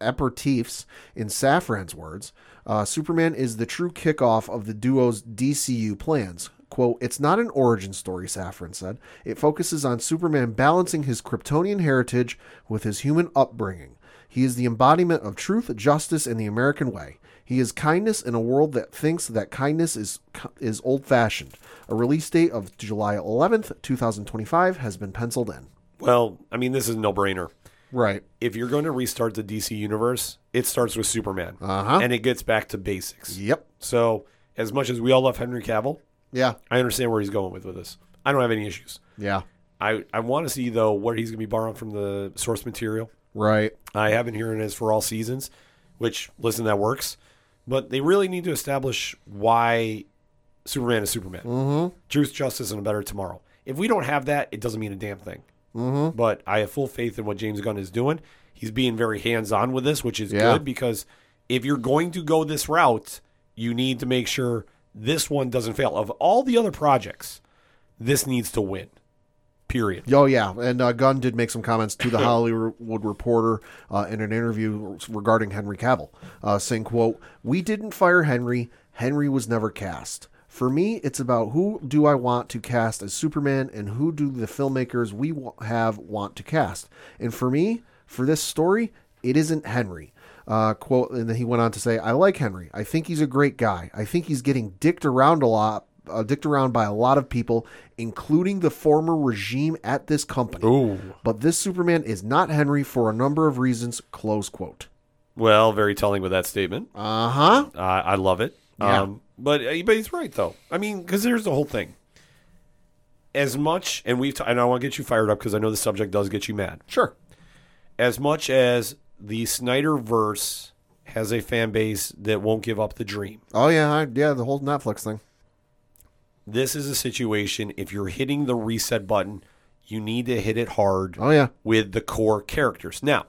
aperitifs, in Safran's words, uh, Superman is the true kickoff of the duo's DCU plans. Quote, it's not an origin story, Safran said. It focuses on Superman balancing his Kryptonian heritage with his human upbringing. He is the embodiment of truth, justice, and the American way. He is kindness in a world that thinks that kindness is is old-fashioned. A release date of July 11th, 2025 has been penciled in. Well, I mean, this is a no brainer. Right. If you're going to restart the DC universe, it starts with Superman, Uh-huh. and it gets back to basics. Yep. So, as much as we all love Henry Cavill, Yeah. I understand where he's going with with this. I don't have any issues. Yeah. I, I want to see though where he's going to be borrowing from the source material. Right. I have been hearing this for all seasons, which listen that works, but they really need to establish why Superman is Superman. Mm-hmm. Truth, justice, and a better tomorrow. If we don't have that, it doesn't mean a damn thing. Mm-hmm. But I have full faith in what James Gunn is doing. He's being very hands on with this, which is Yeah. good because if you're going to go this route, you need to make sure this one doesn't fail. Of all the other projects, this needs to win. Period. Oh yeah, and uh, Gunn did make some comments to the *coughs* Hollywood Reporter uh, in an interview regarding Henry Cavill, uh, saying, "quote We didn't fire Henry. Henry was never cast. For me, it's about who do I want to cast as Superman, and who do the filmmakers we have want to cast. And for me, for this story, it isn't Henry." Uh, quote, and then he went on to say, "I like Henry. I think he's a great guy. I think he's getting dicked around a lot." Uh, dicked around by a lot of people, including the former regime at this company. Ooh. But this Superman is not Henry for a number of reasons. Close quote. Well, very telling with that statement. Uh huh. Uh, I love it. Yeah. Um, but uh, but he's right though. I mean, because here's the whole thing. As much, and we've, t- and I want to get you fired up because I know the subject does get you mad. Sure. As much as the Snyder verse has a fan base that won't give up the dream, Oh yeah, I, yeah. The whole Netflix thing. This is a situation. If you're hitting the reset button, you need to hit it hard. Oh yeah. with the core characters. Now,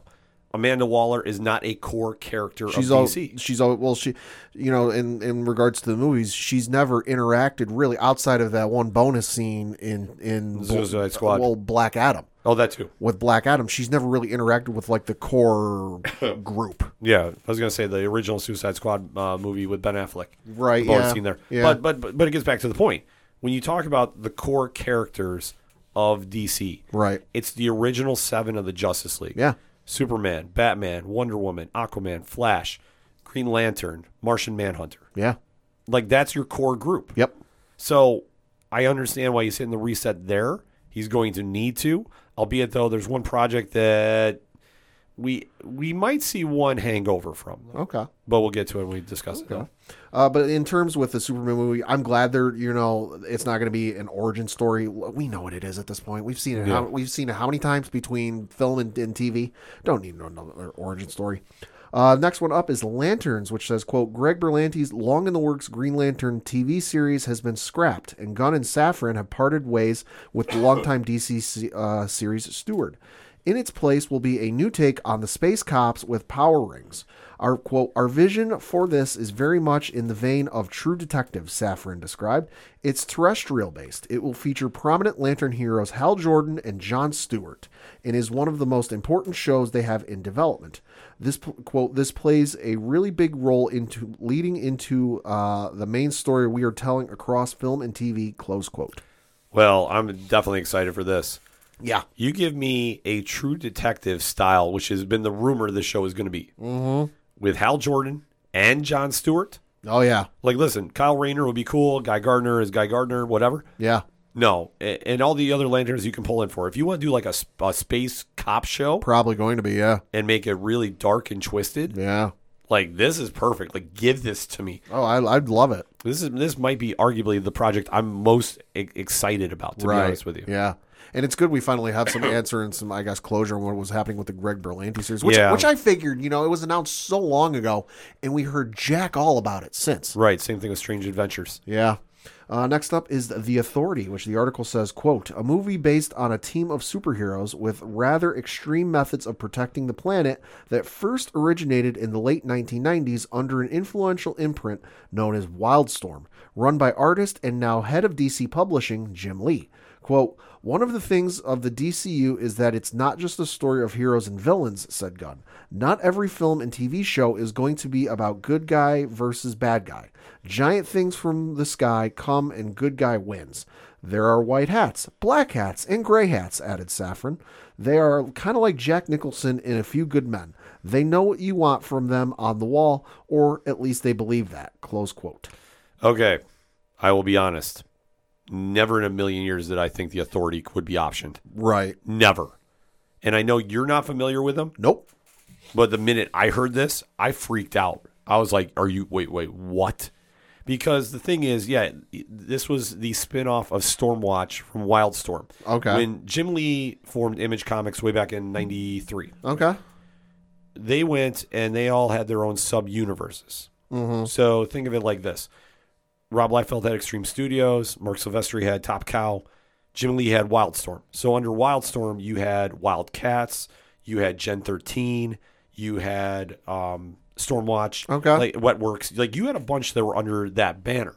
Amanda Waller is not a core character She's of all. DC. She's all. Well, she, you know, in in regards to the movies, she's never interacted really outside of that one bonus scene in in Suicide Squad. Well, Black Adam. Oh, that too. With Black Adam, she's never really interacted with like the core *laughs* group. Yeah, I was gonna say the original Suicide Squad uh, movie with Ben Affleck. Right, yeah, scene there. yeah. But, but but but it gets back to the point. When you talk about the core characters of DC, Right. It's the original seven of the Justice League. Yeah. Superman, Batman, Wonder Woman, Aquaman, Flash, Green Lantern, Martian Manhunter. Yeah. Like that's your core group. Yep. So I understand why he's hitting the reset there. He's going to need to, albeit though there's one project that we we might see one hangover from, Okay. but we'll get to it when we discuss it. Uh, but in terms with the Superman movie, I'm glad they're you know it's not going to be an origin story. We know what it is at this point. We've seen it. How, we've seen it how many times between film and, and TV. Don't need no another origin story. Uh, next one up is Lanterns, which says, "quote Greg Berlanti's long in the works Green Lantern TV series has been scrapped, and Gunn and Safran have parted ways with the longtime *laughs* DC uh, series steward. In its place will be a new take on the space cops with power rings. Our quote, our vision for this is very much in the vein of True Detective, Safran described. It's terrestrial based. It will feature prominent Lantern heroes Hal Jordan and John Stewart, and is one of the most important shows they have in development. This quote, this plays a really big role into leading into uh, the main story we are telling across film and TV. Close quote. Well, I'm definitely excited for this. Yeah. You give me a true detective style, which has been the rumor the show is going to be, mm-hmm. With Hal Jordan and John Stewart. Oh yeah. Like, listen, Kyle Rayner would be cool. Guy Gardner is Guy Gardner, whatever. Yeah. No, and all the other lanterns you can pull in for. If you want to do like a, a space cop show Probably going to be. Yeah. and make it really dark and twisted, Yeah. like this is perfect. Like, give this to me. Oh, I, I'd love it. This is this might be arguably the project I'm most e- excited about. To be honest with you, Yeah. And it's good we finally have some answer and some, I guess, closure on what was happening with the Greg Berlanti series, which, Yeah. which I figured, you know, it was announced so long ago, and we heard jack all about it since. right. Same thing with Strange Adventures. Yeah. Uh, next up is The Authority, which the article says, quote, a movie based on a team of superheroes with rather extreme methods of protecting the planet that first originated in the late 1990s under an influential imprint known as Wildstorm, run by artist and now head of DC Publishing, Jim Lee. Quote, one of the things of the DCU is that it's not just a story of heroes and villains, said Gunn. Not every film and TV show is going to be about good guy versus bad guy. Giant things from the sky come and good guy wins. There are white hats, black hats, and gray hats, added Safran. They are kind of like Jack Nicholson in A Few Good Men. They know what you want from them on the wall, or at least they believe that. Close quote. Okay, I will be honest. Never in a million years did I think the authority would be optioned. Right. Never. And I know you're not familiar with them, Nope. but the minute I heard this, I freaked out. I was like, "Are you? Wait, wait, what?" Because the thing is, yeah, this was the spin-off of Stormwatch from Wildstorm. Okay. When Jim Lee formed Image Comics way back in '93, Okay. they went and they all had their own sub universes. Mm-hmm. So think of it like this: Rob Liefeld had Extreme Studios, Marc Silvestri had Top Cow, Jim Lee had Wildstorm. So under Wildstorm, you had Wildcats, you had Gen 13, you had um, Stormwatch, Okay. like Wetworks. Like you had a bunch that were under that banner.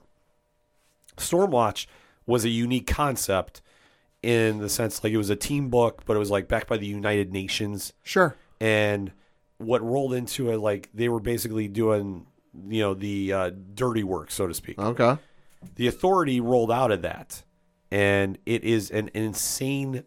Stormwatch was a unique concept in the sense like it was a team book, but it was like backed by the United Nations Sure. and what rolled into it like they were basically doing you know the uh, dirty work so to speak Okay. the authority rolled out of that and it is an insane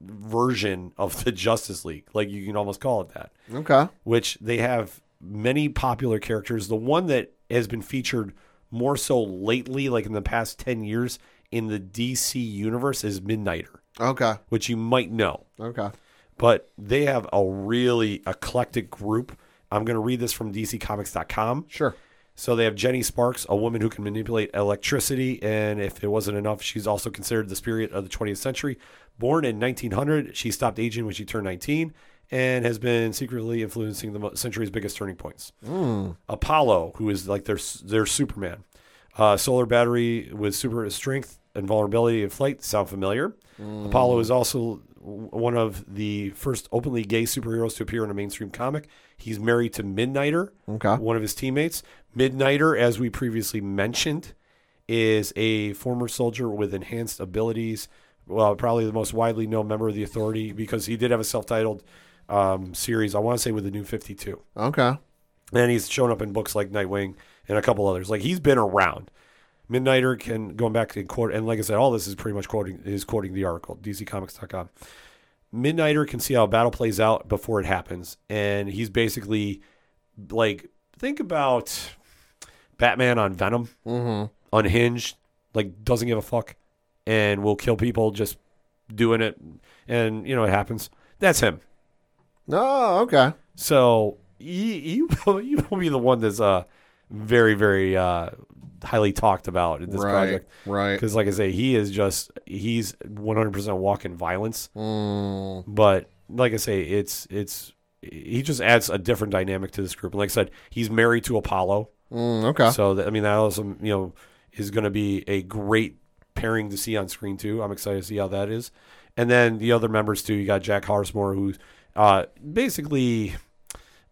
version of the *laughs* justice league like you can almost call it that Okay. which they have many popular characters the one that has been featured more so lately like in the past 10 years in the dc universe is midnighter Okay. which you might know Okay. but they have a really eclectic group. I'm going to read this from DCComics.com. Sure. So they have Jenny Sparks, a woman who can manipulate electricity, and if it wasn't enough, she's also considered the spirit of the 20th century. Born in 1900, she stopped aging when she turned 19 and has been secretly influencing the century's biggest turning points. Apollo, who is like their their Superman, uh, solar battery with super strength and vulnerability in flight. Sound familiar? Apollo is also one of the first openly gay superheroes to appear in a mainstream comic. He's married to Midnighter, Okay. one of his teammates. Midnighter, as we previously mentioned, is a former soldier with enhanced abilities. Well, probably the most widely known member of the Authority because he did have a self-titled um, series. I want to say with the New Fifty Two. Okay. And he's shown up in books like Nightwing and a couple others. Like he's been around. Midnighter can going back and quote and like I said, all this is pretty much quoting is quoting the article, DCComics.com. Midnighter can see how a battle plays out before it happens, and he's basically like think about Batman on Venom, Mm-hmm. unhinged, like doesn't give a fuck, and will kill people just doing it, and you know it happens. That's him. Oh, okay. So you you *laughs* you will be the one that's uh very very uh highly talked about in this right. project Right. because like I say he is just he's 100% walking violence Mm, but like I say it's it's he just adds a different dynamic to this group and like I said he's married to Apollo mm, okay. so that, I mean that also you know is going to be a great pairing to see on screen too. I'm excited to see how that is. And then the other members too. You got Jack Hawksmoor, who's uh, basically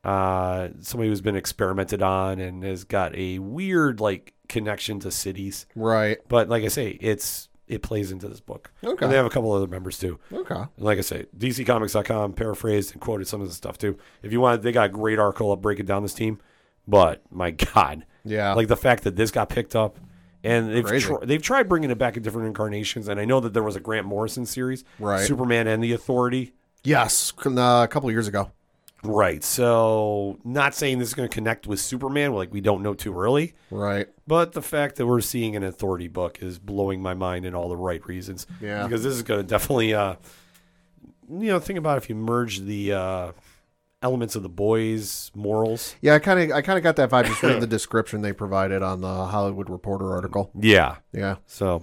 uh, somebody who's been experimented on and has got a weird like connection to cities. Right. But like I say, it's it plays into this book. Okay. And they have a couple other members too. Okay. And like I say, DCComics.com paraphrased and quoted some of the stuff too. If you want, they got a great article of breaking down this team. But my *laughs* God, Yeah. like the fact that this got picked up, and they've tr- they've tried bringing it back in different incarnations. And I know that there was a Grant Morrison series, Right. Superman and the Authority, Yes. uh, a couple years ago. Right? So not saying this is going to connect with Superman, like we don't know too early. Right. But the fact that we're seeing an authority book is blowing my mind in all the right reasons. Yeah. Because this is going to definitely, uh, you know, think about if you merge the uh, elements of the boys' morals. Yeah, I kind of I kind of got that vibe just reading *coughs* the description they provided on the Hollywood Reporter article. Yeah. Yeah. So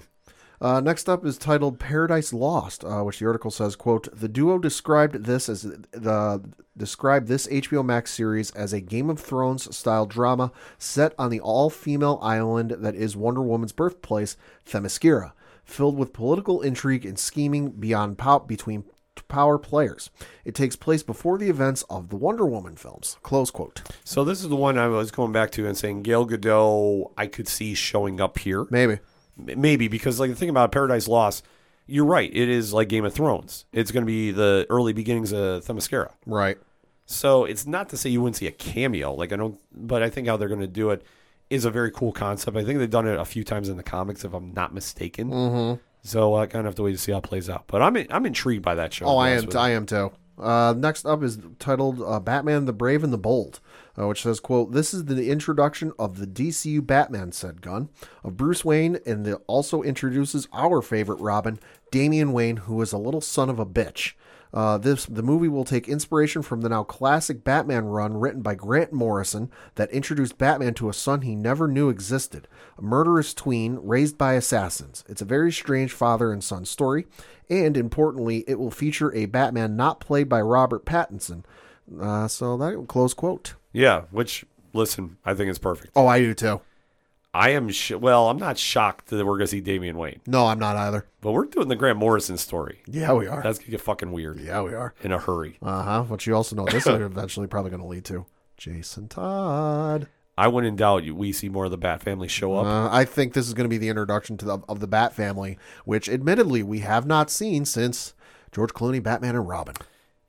Uh, next up is titled "Paradise Lost," uh, which the article says, "quote The duo described this as the described this HBO Max series as a Game of Thrones style drama set on the all-female island that is Wonder Woman's birthplace, Themyscira, filled with political intrigue and scheming beyond pow- between power players. It takes place before the events of the Wonder Woman films." Close quote. So this is the one I was going back to and saying Gail Gadot I could see showing up here. Maybe. Maybe because like the thing about Paradise Lost, you're right. It is like Game of Thrones. It's going to be the early beginnings of Themyscira. Right. So it's not to say you wouldn't see a cameo. Like I don't, but I think how they're going to do it is a very cool concept. I think they've done it a few times in the comics, if I'm not mistaken. Mm-hmm. So I kind of have to wait to see how it plays out. But I'm I'm intrigued by that show. Oh, I am. I am too. Uh, next up is titled uh, "Batman: The Brave and the Bold," uh, which says, "quote This is the introduction of the DCU Batman," said Gunn, of Bruce Wayne, and it also introduces our favorite Robin, Damian Wayne, who is a little son of a bitch. Uh, this the movie will take inspiration from the now classic Batman run written by Grant Morrison that introduced Batman to a son he never knew existed, a murderous tween raised by assassins. It's a very strange father and son story, and importantly, it will feature a Batman not played by Robert Pattinson. Uh, so that close quote. Yeah, which listen, I think it's perfect. Oh, I do too. I am sh- well. I'm not shocked that we're going to see Damian Wayne, No, I'm not either. but we're doing the Grant Morrison story. Yeah, we are. That's gonna get fucking weird yeah, we are. in a hurry. Uh huh. But you also know this is eventually probably going to lead to Jason Todd. I wouldn't doubt you. We see more of the Bat family show up. Uh, I think this is going to be the introduction to the, of the Bat family, which admittedly we have not seen since George Clooney, Batman, and Robin.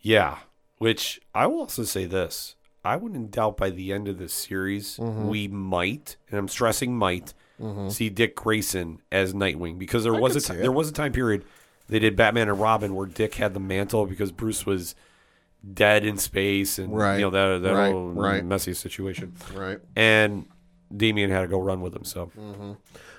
Yeah, which I will also say this. I wouldn't doubt by the end of this series, Mm-hmm. we might, and I'm stressing might, see Dick Grayson as Nightwing because there was a could see ti- it. there was a time period they did Batman and Robin where Dick had the mantle because Bruce was dead in space and Right. you know that that Right, whole right. messy situation. Right. And Damian had to go run with him. So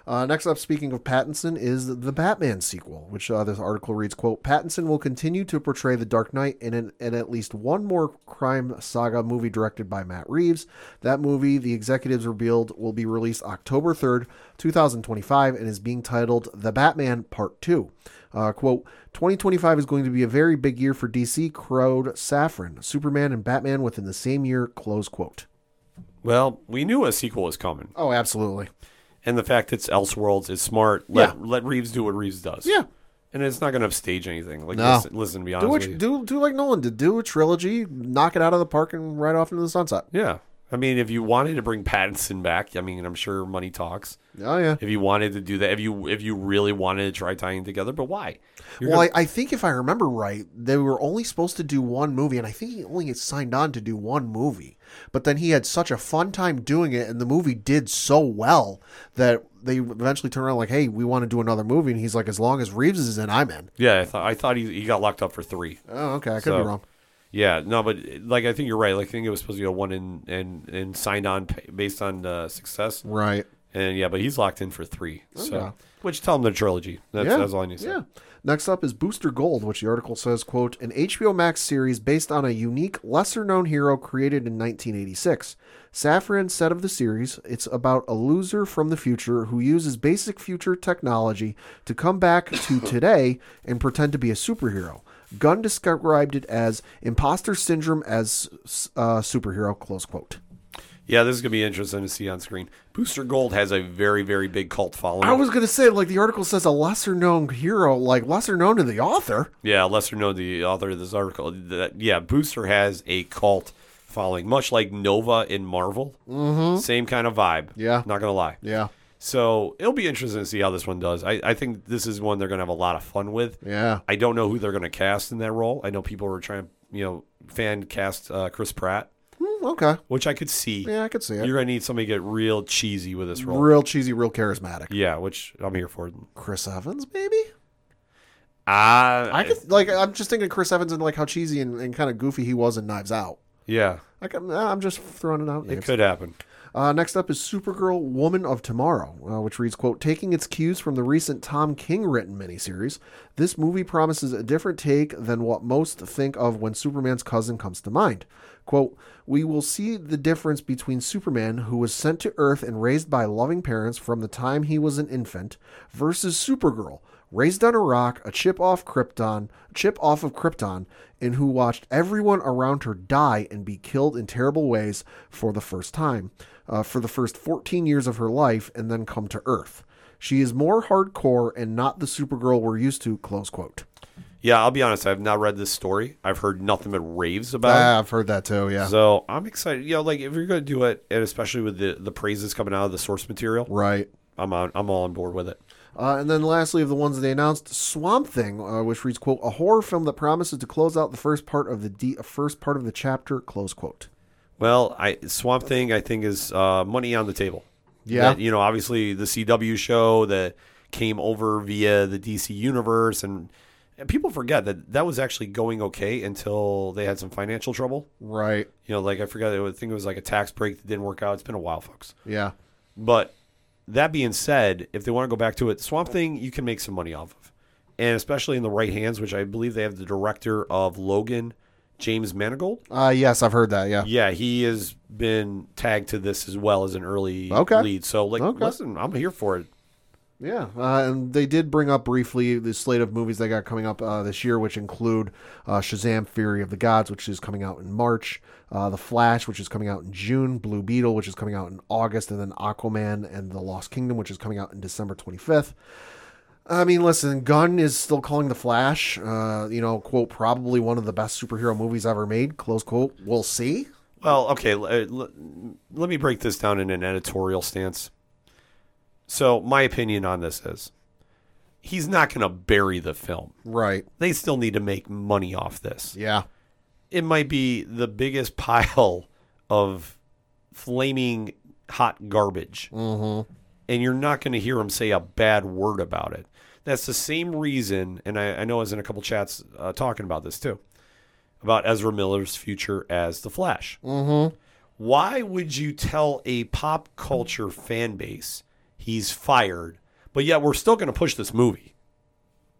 Uh, next up, speaking of Pattinson, is the Batman sequel, which uh, this article reads, quote, Pattinson will continue to portray the Dark Knight in, an, in at least one more crime saga movie directed by Matt Reeves. That movie, the executives revealed, will be released October 3rd, 2025, and is being titled The Batman Part 2. Uh, quote, 2025 is going to be a very big year for DC, crowed Safran, Superman and Batman within the same year, close quote. well, we knew a sequel was coming, Oh, absolutely. And the fact it's Elseworlds is smart. Let Yeah. let Reeves do what Reeves does. Yeah. and it's not going to upstage anything. Like No. listen, listen, to be honest Do, with what, you. do do like Nolan did. Do a trilogy, knock it out of the park, and right off into the sunset. Yeah, I mean, if you wanted to bring Pattinson back, I mean, I'm sure money talks. Oh yeah. If you wanted to do that, if you if you really wanted to try tying it together, but why? You're Well, gonna- I, I think if I remember right, they were only supposed to do one movie, and I think he only gets signed on to do one movie. But then he had such a fun time doing it, and the movie did so well that they eventually turned around like, "Hey, we want to do another movie," and he's like, "As long as Reeves is in, I'm in." yeah, I thought I thought he, he got locked up for three. Oh, okay, I could So- be wrong. Yeah, no, but like I think you're right. Like I think it was supposed to be a one and and and signed on based on uh, success. Right. And yeah, but he's locked in for three. So, which tell him the trilogy. That's, yeah. that's all I need to say. Yeah. Next up is Booster Gold, which the article says, quote, an HBO Max series based on a unique, lesser-known hero created in 1986. Safran said of the series, it's about a loser from the future who uses basic future technology to come back to *coughs* today and pretend to be a superhero. Gunn described it as imposter syndrome as uh, superhero, close quote. Yeah, this is gonna be interesting to see on screen. Booster Gold has a very very big cult following. I was going to say, like, the article says a lesser-known hero, like, lesser-known to the author. Yeah, lesser known the author of this article. That yeah, Booster has a cult following, much like Nova in Marvel. Mm-hmm. Same kind of vibe. Yeah. not gonna lie. Yeah. So it'll be interesting to see how this one does. I, I think this is one they're gonna have a lot of fun with. Yeah. I don't know who they're gonna cast in that role. I know people were trying to you know fan cast uh, Chris Pratt, okay. which I could see. Yeah, I could see it. You're gonna need somebody to get real cheesy with this role. Real cheesy, real charismatic. yeah, which I'm here for. Chris Evans, maybe. Ah, I could like. I'm just thinking Chris Evans and like how cheesy and, and kind of goofy he was in Knives Out. yeah, I'm, I'm just throwing it out. it names. could happen. Uh, next up is Supergirl Woman of Tomorrow, uh, which reads, quote, taking its cues from the recent Tom King written miniseries, this movie promises a different take than what most think of when Superman's cousin comes to mind. Quote, we will see the difference between Superman, who was sent to Earth and raised by loving parents from the time he was an infant, versus Supergirl, raised on a rock, a chip off Krypton, chip off of Krypton, and who watched everyone around her die and be killed in terrible ways for the first time, uh, for the first 14 years of her life, and then come to Earth. She is more hardcore and not the Supergirl we're used to. Close quote. Yeah, I'll be honest. I've not read this story. I've heard nothing but raves about it. Ah, I've heard that too. Yeah. So I'm excited. You know, like if you're going to do it, and especially with the the praises coming out of the source material, right. I'm on. I'm all on board with it. Uh, and then lastly, of the ones they announced, Swamp Thing, uh, which reads, "quote A horror film that promises to close out the first part of the de- first part of the chapter." Close quote. Well, I Swamp Thing, I think is uh, money on the table. Yeah. That, you know, obviously the CW show that came over via the DC universe, and, and people forget that that was actually going okay until they had some financial trouble. Right. You know, like I forgot. I think it was like a tax break that didn't work out. It's been a while, folks. Yeah. But that being said, if they want to go back to it, Swamp Thing you can make some money off of, and especially in the right hands, which I believe they have the director of Logan, James Mangold. Uh, yes, I've heard that. Yeah. Yeah, he has been tagged to this as well as an early Okay. lead. So, like, Okay. listen, I'm here for it. Yeah, uh, and they did bring up briefly the slate of movies they got coming up uh, this year, which include uh, Shazam: Fury of the Gods, which is coming out in March, uh, The Flash, which is coming out in June, Blue Beetle, which is coming out in August, and then Aquaman and the Lost Kingdom, which is coming out in December 25th. I mean, listen, Gunn is still calling The Flash, uh, you know, quote, probably one of the best superhero movies ever made, close quote. We'll see. Well, okay, uh, let me break this down in an editorial stance. So, my opinion on this is he's not going to bury the film. Right. They still need to make money off this. Yeah. It might be the biggest *laughs* pile of flaming hot garbage. Mm-hmm. And you're not going to hear him say a bad word about it. That's the same reason, and I, I know I was in a couple chats uh, talking about this too, about Ezra Miller's future as the Flash. Mm-hmm. Why would you tell a pop culture fan base he's fired, but yet we're still going to push this movie?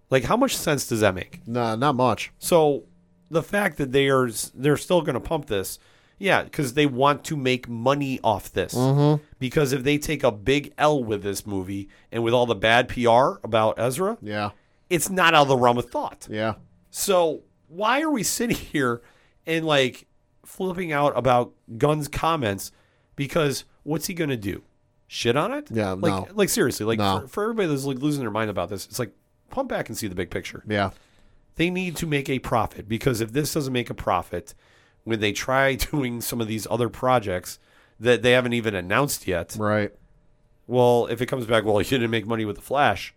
Like, how much sense does that make? Nah, not much. So the fact that they are they're still going to pump this, yeah, because they want to make money off this. Mm-hmm. Because if they take a big L with this movie and with all the bad PR about Ezra, Yeah. it's not out of the realm of thought. Yeah. So why are we sitting *laughs* here and like flipping out about Gunn's comments? Because what's he going to do? Shit on it? Yeah, like no. like seriously, like No. for, for everybody that's like losing their mind about this, it's like pump back and see the big picture Yeah. they need to make a profit because if this doesn't make a profit when they try *laughs* doing some of these other projects that they haven't even announced yet. Right. Well, if it comes back, well, *laughs* you didn't make money with the Flash.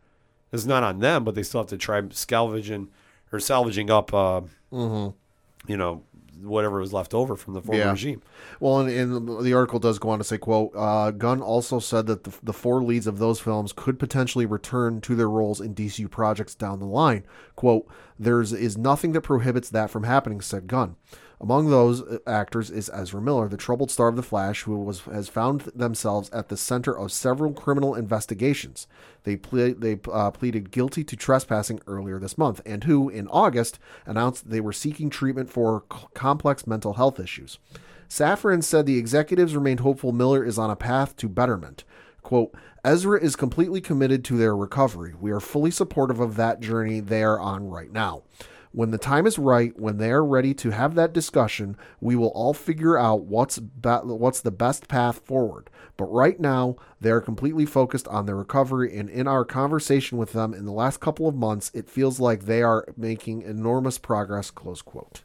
It's not on them, but they still have to try salvaging or salvaging up, uh, you know, whatever was left over from the former Yeah. regime. Well, and, and the article does go on to say, "quote uh, Gunn also said that the, the four leads of those films could potentially return to their roles in DCU projects down the line. Quote: There's is nothing that prohibits that from happening," said Gunn. Among those uh, actors is Ezra Miller, the troubled star of The Flash, who was has found themselves at the center of several criminal investigations. They ple- they uh, pleaded guilty to trespassing earlier this month, and who, in August, announced they were seeking treatment for c- complex mental health issues. Safran said the executives remained hopeful Miller is on a path to betterment. Quote, Ezra is completely committed to their recovery. We are fully supportive of that journey they are on right now. When the time is right, when they are ready to have that discussion, we will all figure out what's be- what's the best path forward. But right now, they are completely focused on their recovery, and in our conversation with them in the last couple of months, it feels like they are making enormous progress. Close quote.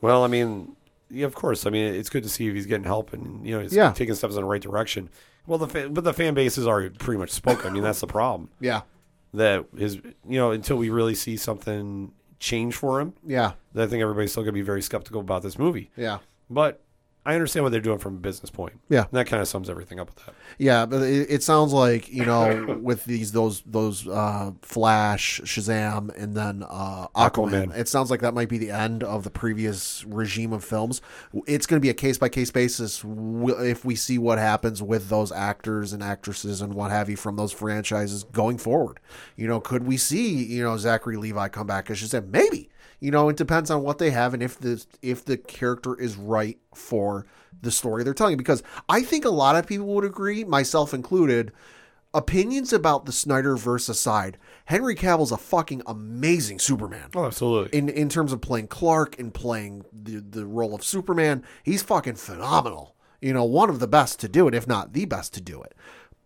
Well, I mean, yeah, of course. I mean, it's good to see if he's getting help and you know he's Yeah. taking steps in the right direction. Well, the fa- but the fan base has already pretty much spoken. I mean, that's the problem. Yeah, that is you know, until we really see something change for him, yeah, I think everybody's still going to be very skeptical about this movie. yeah. But I understand what they're doing from a business point. Yeah. And that kind of sums everything up with that. Yeah, but it, it sounds like you know *laughs* with these those those uh, Flash, Shazam, and then uh, Aquaman, Aquaman. It sounds like that might be the end of the previous regime of films. It's going to be a case by case basis if we see what happens with those actors and actresses and what have you from those franchises going forward. You know, could we see you know Zachary Levi come back as Shazam? Maybe. You know, it depends on what they have and if the if the character is right for the story they're telling. Because I think a lot of people would agree, myself included. Opinions about the Snyder Snyderverse aside, Henry Cavill's a fucking amazing Superman. Oh, absolutely. In in terms of playing Clark and playing the the role of Superman, he's fucking phenomenal. You know, one of the best to do it, if not the best to do it.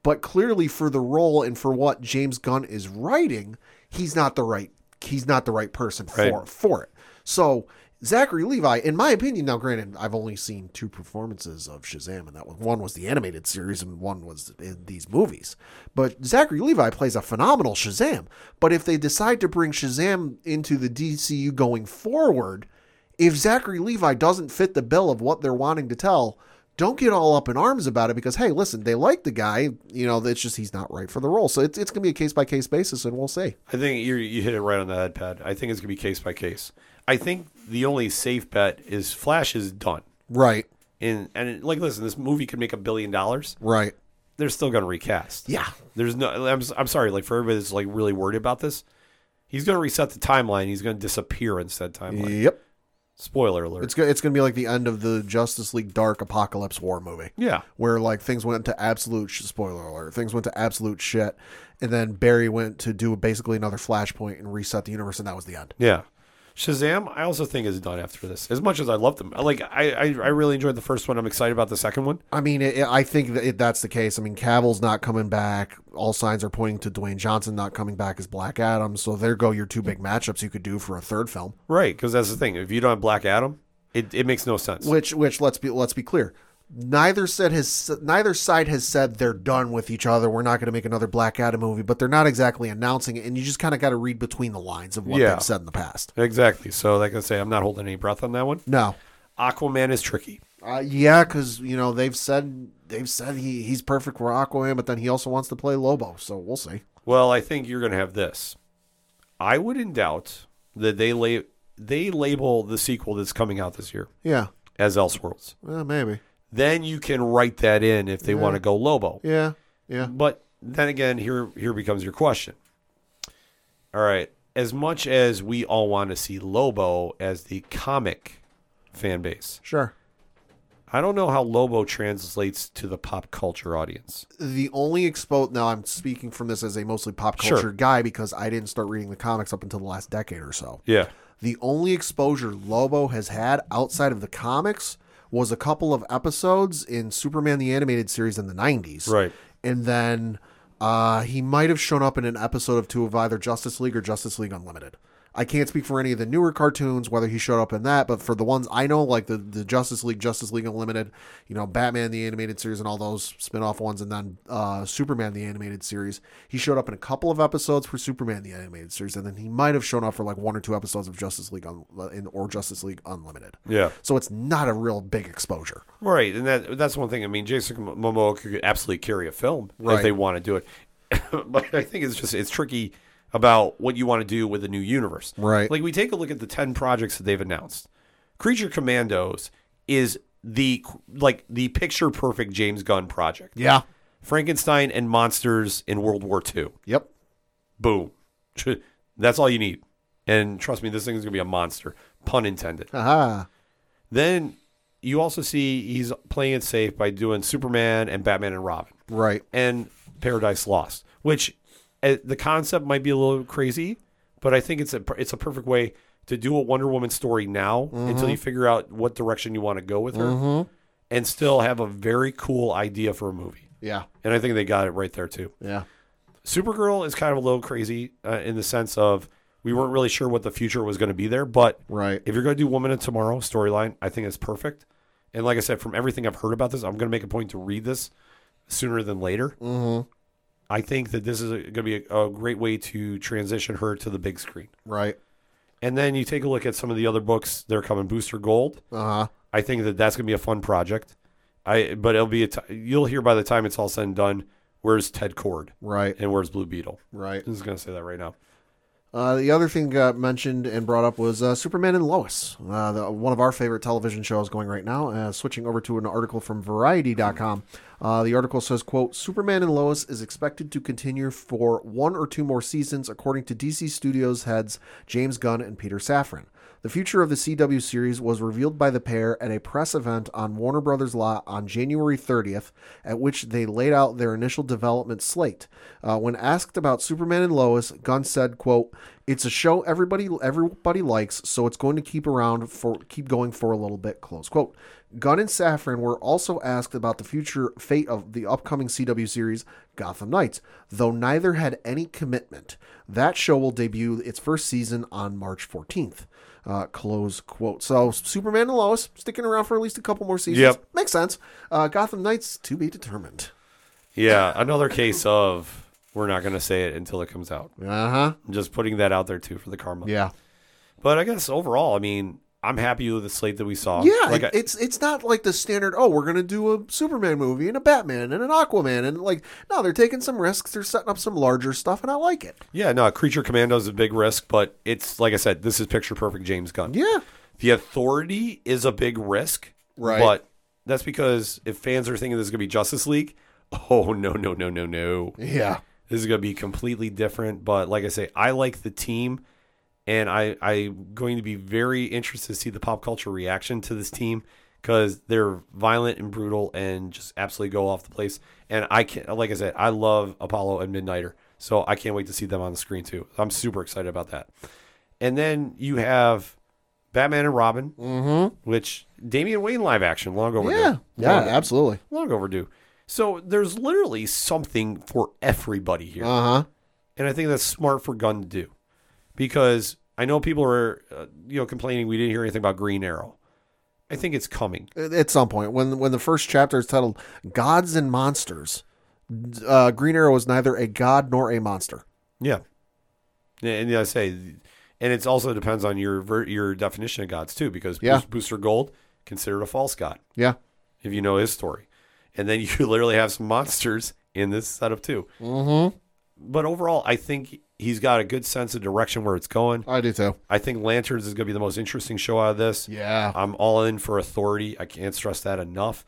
But clearly, for the role and for what James Gunn is writing, he's not the right he's not the right person for Right. for it. So Zachary Levi, in my opinion, now granted, I've only seen two performances of Shazam, and that was one was the animated series, and one was in these movies. But Zachary Levi plays a phenomenal Shazam. But if they decide to bring Shazam into the DCU going forward, if Zachary Levi doesn't fit the bill of what they're wanting to tell, don't get all up in arms about it because hey, listen, they like the guy. You know, it's just he's not right for the role. So it's it's gonna be a case by case basis, and we'll see. I think you you hit it right on the head, Pat. I think it's going to be case by case. I think the only safe bet is Flash is done. Right. And, and like, listen, this movie could make a billion dollars. Right. They're still going to recast. Yeah. There's no. I'm, I'm sorry. Like for everybody that's like really worried about this, he's going to reset the timeline. He's going to disappear in said timeline. Yep. Spoiler alert. It's go- it's gonna be like the end of the Justice League Dark Apocalypse War movie. yeah. where like things went to absolute sh- spoiler alert things went to absolute shit and then barry went to do basically another flashpoint and reset the universe and that was the end Yeah. Shazam, I also think is done after this. As much as I love them, like I, I, I really enjoyed the first one. I'm excited about the second one. i mean it, i think that it, that's the case i mean cavill's not coming back all signs are pointing to dwayne johnson not coming back as black adam so there go your two big matchups you could do for a third film Right, because that's the thing. If you don't have Black Adam, it, it makes no sense. which which let's be let's be clear neither said has neither side has said they're done with each other we're not going to make another black adam movie but they're not exactly announcing it and you just kind of got to read between the lines of what Yeah. they've said in the past Exactly. So, like I say, I'm not holding any breath on that one. no Aquaman is tricky. Uh, yeah, because you know they've said they've said he, he's perfect for Aquaman, but then he also wants to play Lobo, so we'll see. Well, I think you're going to have this. I wouldn't doubt that they la- they label the sequel that's coming out this year Yeah, as Elseworlds. uh, maybe. Then you can write that in if they want to go Lobo. Yeah, yeah. But then again, here here becomes your question. All right, as much as we all want to see Lobo as the comic fan base, Sure. I don't know how Lobo translates to the pop culture audience. The only expo now I'm speaking from this as a mostly pop Sure. culture guy because I didn't start reading the comics up until the last decade or so. Yeah. The only exposure Lobo has had outside of the comics was a couple of episodes in Superman the Animated Series in the 90s. Right. And then uh, he might have shown up in an episode of two of either Justice League or Justice League Unlimited. I can't speak for any of the newer cartoons, whether he showed up in that, but for the ones I know, like the, the Justice League, Justice League Unlimited, you know, Batman the animated series, and all those spin off ones, and then uh, Superman the animated series, he showed up in a couple of episodes for Superman the animated series, and then he might have shown up for like one or two episodes of Justice League Un- in, or Justice League Unlimited. Yeah. So it's not a real big exposure. Right, and that that's one thing. I mean, Jason Momoa could absolutely carry a film Right. if they want to do it, *laughs* but I think it's just it's tricky about what you want to do with a new universe. Right. Like we take a look at the ten projects that they've announced. Creature Commandos is the like the picture perfect James Gunn project. Yeah. Frankenstein and monsters in World War II. Yep. Boom. That's all you need. And trust me, this thing is going to be a monster, pun intended. Aha. Then you also see he's playing it safe by doing Superman and Batman and Robin Right. and Paradise Lost, which the concept might be a little crazy, but I think it's a it's a perfect way to do a Wonder Woman story now until you figure out what direction you want to go with her, and still have a very cool idea for a movie. Yeah. And I think they got it right there too. Yeah. Supergirl is kind of a little crazy uh, in the sense of we weren't really sure what the future was going to be there, but Right. if you're going to do Woman of Tomorrow storyline, I think it's perfect. And like I said, from everything I've heard about this, I'm going to make a point to read this sooner than later. Mm-hmm. I think that this is going to be a, a great way to transition her to the big screen. Right. And then you take a look at some of the other books that are coming. Booster Gold. Uh huh. I think that that's going to be a fun project. I but it'll be a t- you'll hear by the time it's all said and done. Where's Ted Kord Right. and where's Blue Beetle? Right. I'm just going to say that right now. Uh, the other thing got mentioned and brought up was uh, Superman and Lois, uh, the, one of our favorite television shows going right now. Uh, switching over to an article from Variety.com, uh, the article says, "quote Superman and Lois is expected to continue for one or two more seasons, according to DC Studios heads James Gunn and Peter Safran." The future of the CW series was revealed by the pair at a press event on Warner Brothers lot on January 30th, at which they laid out their initial development slate. Uh, when asked about Superman and Lois, Gunn said, "quote It's a show everybody everybody likes, so it's going to keep around for keep going for a little bit." Close quote. Gunn and Safran were also asked about the future fate of the upcoming CW series Gotham Knights, though neither had any commitment. That show will debut its first season on March 14th. Uh, close quote. So Superman and Lois sticking around for at least a couple more seasons. Yep. Makes sense. Uh, Gotham Knights to be determined. Yeah, another case of we're not going to say it until it comes out. Uh huh. Just putting that out there too for the karma. Yeah. But I guess overall, I mean, I'm happy with the slate that we saw. Yeah, like it- I- it's it's not like the standard. Oh, we're gonna do a Superman movie and a Batman and an Aquaman and like no, they're taking some risks. They're setting up some larger stuff, and I like it. yeah, no, Creature Commando is a big risk, but it's like I said, this is picture perfect James Gunn. Yeah, The Authority is a big risk, Right. But that's because if fans are thinking this is going to be Justice League, *laughs* oh no, no, no, no, no. yeah, This is going to be completely different. But like I say, I like the team, and I I'm going to be very interested to see the pop culture reaction to this team because they're violent and brutal and just absolutely go off the place. And I can, like I said, I love Apollo and Midnighter, so I can't wait to see them on the screen too. I'm super excited about that. And then you have Batman and Robin, mm-hmm. which Damian Wayne live action, long overdue. yeah, yeah, Long- absolutely. long overdue. So there's literally something for everybody here, Uh huh. and I think that's smart for Gunn to do, because I know people are, uh, you know, complaining we didn't hear anything about Green Arrow. I think it's coming. At some point, when when the first chapter is titled "Gods and Monsters," uh, Green Arrow is neither a god nor a monster. Yeah, and, and I say, and it also depends on your your definition of gods too, because Yeah. Booster Gold considered a false god Yeah, if you know his story, and then *laughs* you literally have some monsters in this setup too. mm-hmm. But overall, I think he's got a good sense of direction where it's going. I do too. I think Lanterns is going to be the most interesting show out of this. Yeah, I'm all in for Authority. I can't stress that enough.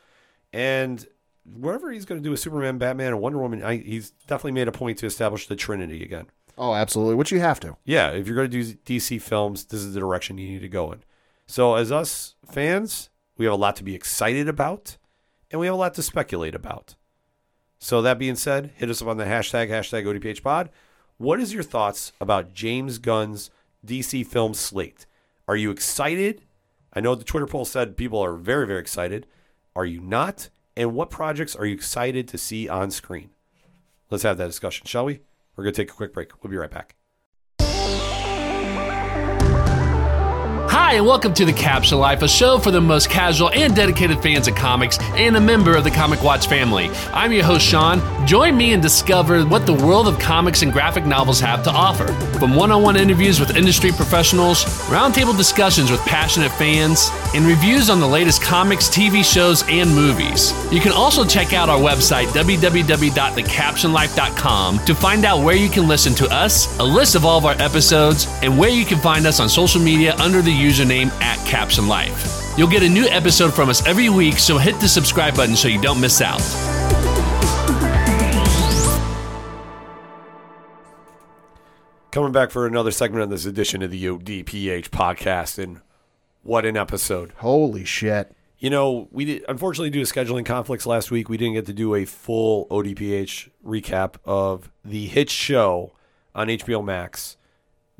And whatever he's going to do with Superman, Batman, and Wonder Woman, I, he's definitely made a point to establish the Trinity again. oh, absolutely. Which you have to. Yeah, if you're going to do DC films, this is the direction you need to go in. So, as us fans, we have a lot to be excited about, and we have a lot to speculate about. So, that being said, hit us up on the hashtag, hashtag ODPHpod. What is your thoughts about James Gunn's DC film slate? Are you excited? I know the Twitter poll said people are very, very excited. Are you not? And what projects are you excited to see on screen? Let's have that discussion, shall we? We're going to take a quick break. We'll be right back. Hi, and welcome to The Capsule Life, a show for the most casual and dedicated fans of comics and a member of the Comic Watch family. I'm your host, Sean. Join me and discover what the world of comics and graphic novels have to offer. From one on one interviews with industry professionals, roundtable discussions with passionate fans, and reviews on the latest comics, TV shows, and movies. You can also check out our website, www.thecaptionlife.com, to find out where you can listen to us, a list of all of our episodes, and where you can find us on social media under the username at Caption Life. You'll get a new episode from us every week, so hit the subscribe button so you don't miss out. Coming back for another segment of this edition of the ODPH podcast, and what an episode! Holy shit. You know, we did, unfortunately due to scheduling conflicts last week, we didn't get to do a full ODPH recap of the hit show on HBO Max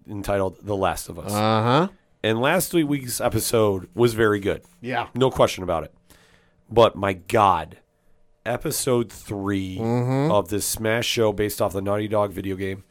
entitled "The Last of Us." Uh huh. And last week's episode was very good. Yeah. No question about it. But my God, episode 3 Mm-hmm. of this Smash show based off the Naughty Dog video game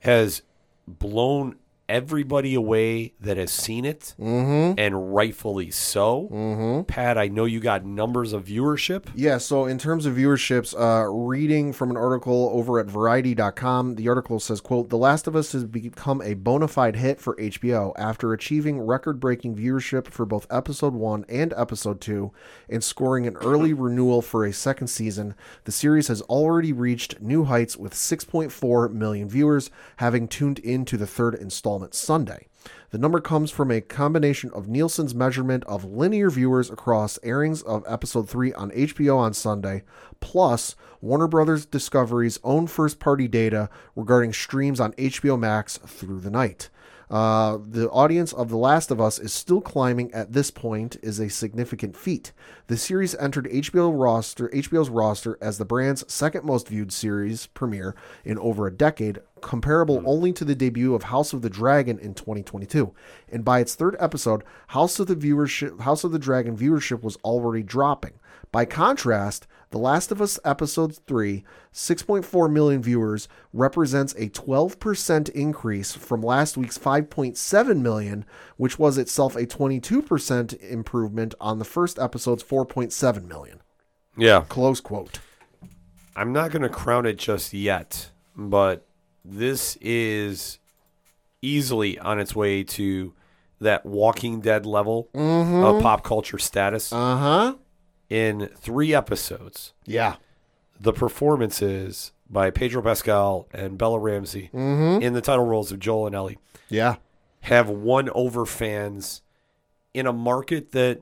has blown everybody away that has seen it, Mm-hmm. and rightfully so. Mm-hmm. Pat, I know you got numbers of viewership. Yeah, so in terms of viewerships, uh, reading from an article over at Variety.com, the article says, quote, The Last of Us has become a bona fide hit for HBO after achieving record-breaking viewership for both Episode 1 and Episode 2 and scoring an early *clears throat* renewal for a second season. The series has already reached new heights with 6.4 million viewers having tuned into the third installment Sunday. The number comes from a combination of Nielsen's measurement of linear viewers across airings of episode 3 on HBO on Sunday, plus Warner Brothers Discovery's own first party data regarding streams on HBO Max through the night. Uh, the audience of The Last of Us is still climbing at this point is a significant feat. The series entered HBO roster, HBO's roster as the brand's second most viewed series premiere in over a decade, comparable only to the debut of House of the Dragon in 2022. And by its third episode, House of the viewership House of the Dragon viewership was already dropping. By contrast, The Last of Us Episode 3, 6.4 million viewers, represents a 12% increase from last week's 5.7 million, which was itself a 22% improvement on the first episode's 4.7 million. Yeah. Close quote. I'm not going to crown it just yet, but this is easily on its way to that Walking Dead level of pop culture status. Uh huh. In three episodes, Yeah. the performances by Pedro Pascal and Bella Ramsey in the title roles of Joel and Ellie Yeah. have won over fans in a market that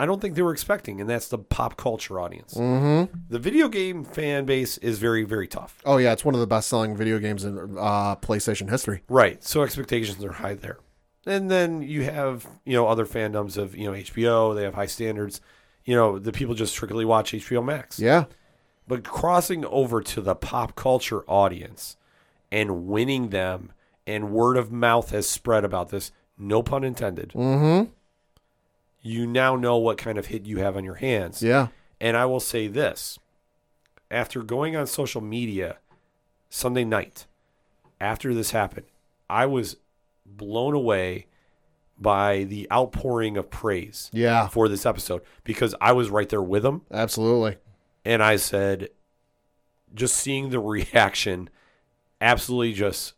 I don't think they were expecting, and that's the pop culture audience. Mm-hmm. The video game fan base is very, very tough. Oh, yeah. It's one of the best selling video games in uh, PlayStation history. Right. So expectations are high there. And then you have, you know, other fandoms of, you know, HBO, they have high standards. You know, the people just strictly watch HBO Max. Yeah. But crossing over to the pop culture audience and winning them and word of mouth has spread about this, no pun intended. Mm-hmm. You now know what kind of hit you have on your hands. Yeah. And I will say this after going on social media Sunday night, after this happened, I was blown away by the outpouring of praise Yeah. for this episode because I was right there with them. Absolutely. And I said, just seeing the reaction, absolutely just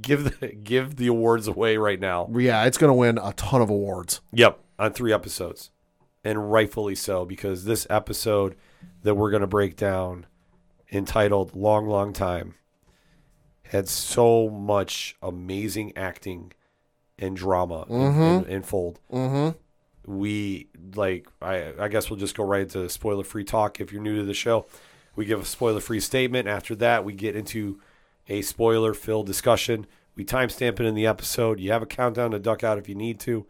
give the give the awards away right now. Yeah. It's going to win a ton of awards. Yep, on three episodes. And rightfully so, because this episode that we're going to break down, entitled Long, Long Time, had so much amazing acting and drama in fold. Mm-hmm. We, like, I, I guess we'll just go right into spoiler free talk. If you're new to the show, we give a spoiler free statement. After that, we get into a spoiler filled discussion. We timestamp it in the episode. You have a countdown to duck out if you need to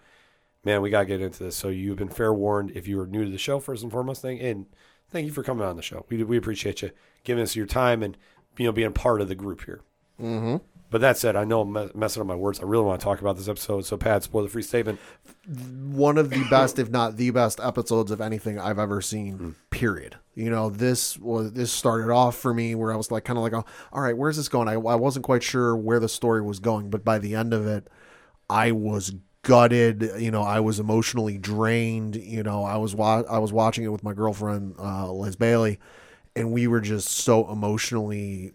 man, we got to get into this. So you've been fair warned. If you are new to the show, first and foremost, thing, and thank you for coming on the show. We we appreciate you giving us your time and you know being part of the group here. Mm-hmm. But that said, I know I'm me- messing up my words. I really want to talk about this episode. So Pat, spoiler free statement. one of the best, if not the best, episodes of anything I've ever seen. Hmm. Period. You know, this was this started off for me where I was like, kind of like, oh, all right, where's this going? I, I wasn't quite sure where the story was going, but by the end of it, I was gutted. You know, I was emotionally drained. You know, I was wa- I was watching it with my girlfriend uh, Liz Bailey, and we were just so emotionally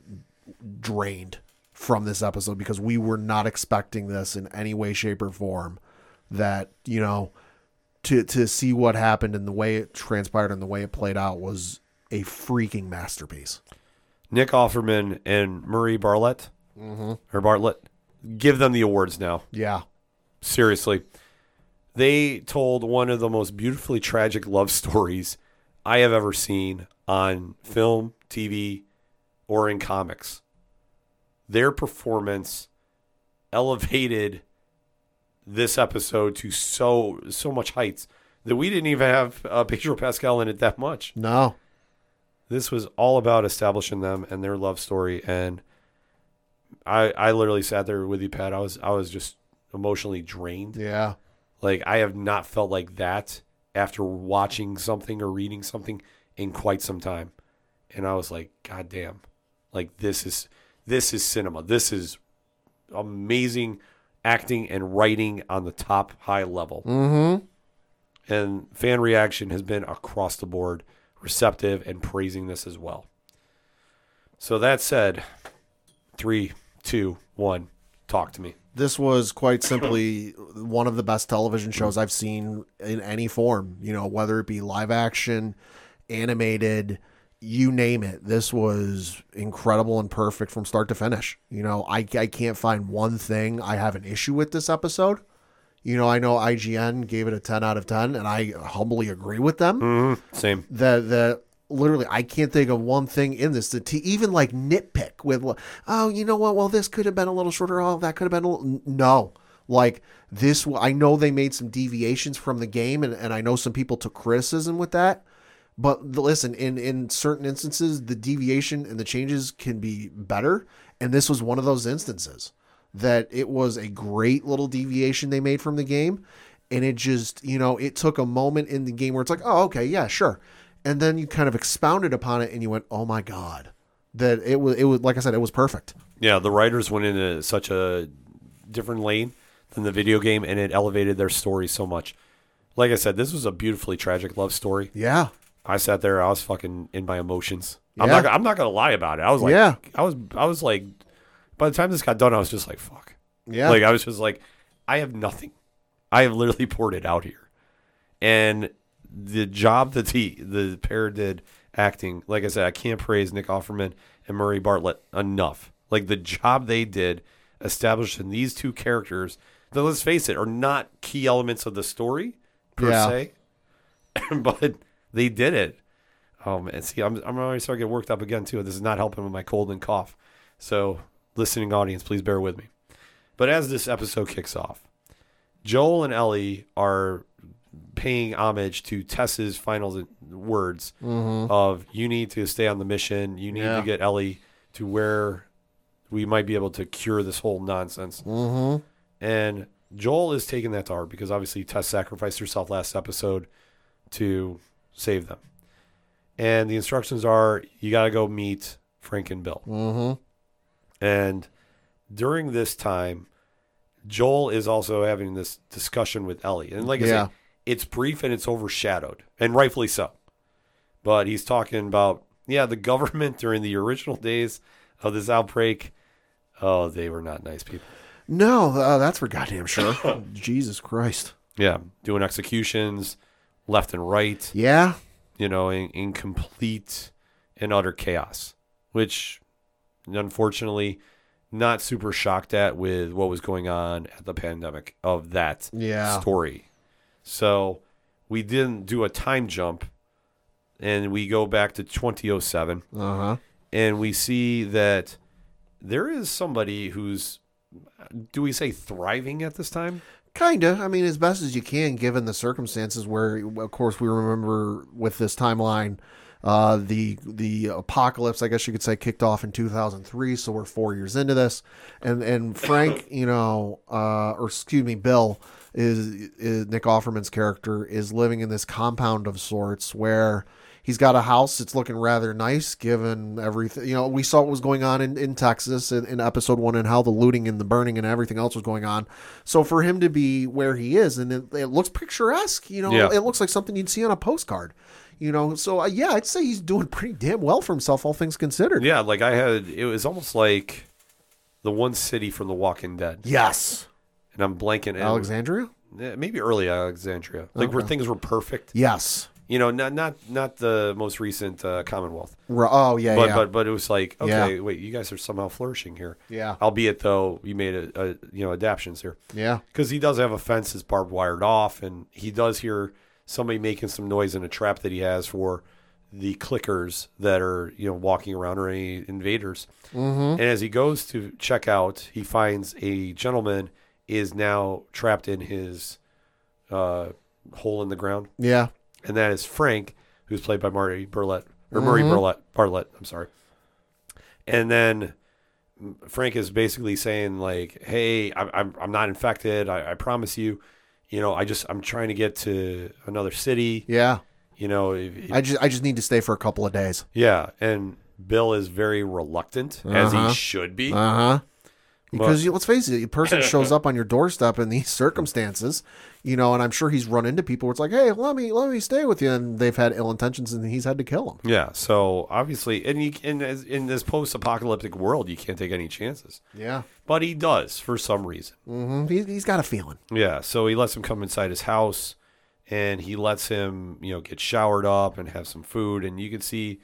drained from this episode because we were not expecting this in any way, shape, or form. That you know, to to see what happened and the way it transpired and the way it played out was a freaking masterpiece. Nick Offerman and Murray Bartlett, mm-hmm. or Bartlett, give them the awards now. Yeah, Seriously. They told one of the most beautifully tragic love *laughs* stories I have ever seen on film, TV, or in comics. Their performance elevated this episode to so so much heights that we didn't even have uh, Pedro Pascal in it that much. no, This was all about establishing them and their love story, and I I literally sat there with you, Pat. I was I was just emotionally drained. yeah, Like I have not felt like that after watching something or reading something in quite some time. And I was like, God damn. Like this is this is cinema. This is amazing acting and writing on the top high level. Mm-hmm. And fan reaction has been across the board receptive and praising this as well. So that said, three, two, one, talk to me. this was quite simply *clears throat* one of the best television shows I've seen in any form. You know, whether it be live action, animated, you name it. This was incredible and perfect from start to finish. You know, I, I can't find one thing I have an issue with this episode. You know, I know IGN gave it a 10 out of 10, and I humbly agree with them mm-hmm. Same. The, that literally I can't think of one thing in this to even like nitpick with oh you know what well this could have been a little shorter oh that could have been a little no like this I know they made some deviations from the game and, and I know some people took criticism with that but listen in in certain instances the deviation and the changes can be better. And this was one of those instances that it was a great little deviation they made from the game. And it just you know it took a moment in the game where it's like oh okay yeah sure. And then you kind of expounded upon it and you went oh my god that it was it was like i said it was perfect. Yeah, the writers went into such a different lane than the video game, and it elevated their story so much. Like I said, this was a beautifully tragic love story. yeah I sat there, I was fucking in my emotions. I'm Yeah. not. I'm not gonna lie about it. I was like, Yeah. I was. I was like, by the time this got done, I was just like, fuck. yeah Like I was just like, I have nothing. I have literally poured it out here, and the job that the the pair did acting, like I said, I can't praise Nick Offerman and Murray Bartlett enough. Like the job they did establishing these two characters that let's face it are not key elements of the story per Yeah. se, *laughs* but they did it. Oh man, see, I'm I'm already starting to get worked up again too. This is not helping with my cold and cough. So, listening audience, please bear with me. But as this episode kicks off, Joel and Ellie are paying homage to Tess's final words of "You need to stay on the mission. You need Yeah. to get Ellie to where we might be able to cure this whole nonsense." mm-hmm. And Joel is taking that to heart because obviously Tess sacrificed herself last episode to save them. And the instructions are you got to go meet Frank and Bill. Mm-hmm. And during this time, Joel is also having this discussion with Ellie. And like I Yeah. said, it's brief and it's overshadowed, and rightfully so. But he's talking about, yeah, the *laughs* government during the original days of this outbreak. Oh, they were not nice people. no uh, that's for goddamn sure *laughs* jesus christ Yeah, doing executions left and right, yeah you know, in, in complete and utter chaos, which unfortunately not super shocked at with what was going on at the pandemic of that Yeah. story. So we didn't do a time jump and we go back to 2007 uh-huh and we see that there is somebody who's do we say thriving at this time? Kinda. I mean, as best as you can, given the circumstances. Where, of course, we remember with this timeline, uh, the the apocalypse, I guess you could say, kicked off in 2003. So we're four years into this, and and Frank, *coughs* you know, uh, or excuse me, Bill is, is Nick Offerman's character is living in this compound of sorts where He's got a house that's looking rather nice, given everything. You know, we saw what was going on in, in Texas in, in episode one and how the looting and the burning and everything else was going on. So for him to be where he is, and it, it looks picturesque, you know, Yeah. it looks like something you'd see on a postcard. You know, so uh, yeah, I'd say he's doing pretty damn well for himself, all things considered. Yeah, like I had, it was almost like the one city from The Walking Dead. Yes. And I'm blanking. Alexandria? Maybe early Alexandria, like where things were perfect. Yes. You know, not not not the most recent uh, Commonwealth. Oh yeah, but yeah. but but it was like Yeah. okay, wait, you guys are somehow flourishing here. Yeah. Albeit though, you made a, a you know adaptions here. Yeah. Because he does have a fence that's barbed wired off, and he does hear somebody making some noise in a trap that he has for the clickers that are you know walking around or any invaders. Mhm. And as he goes to check out, he finds a gentleman is now trapped in his uh, hole in the ground. Yeah. And that is Frank, who's played by Marty Burlett or Murray Mhm. Burlett Bartlett. I'm sorry. And then Frank is basically saying like, "Hey, I'm I'm, I'm not infected. I, I promise you. You know, I just I'm trying to get to another city. Yeah. You know, if- I just I just need to stay for a couple of days. yeah." And Bill is very reluctant, as Uh-huh. he should be. Uh huh. Because you, let's face it, a person *laughs* shows up on your doorstep in these *laughs* circumstances, you know, and I'm sure he's run into people where it's like, hey, let me let me stay with you, and they've had ill intentions, and he's had to kill them. Yeah. So obviously, and you in as- in this post-apocalyptic world, you can't take any chances. Yeah. But he does for some reason. hmm He, he's got a feeling. Yeah, so he lets him come inside his house and he lets him, you know, get showered up and have some food and you can see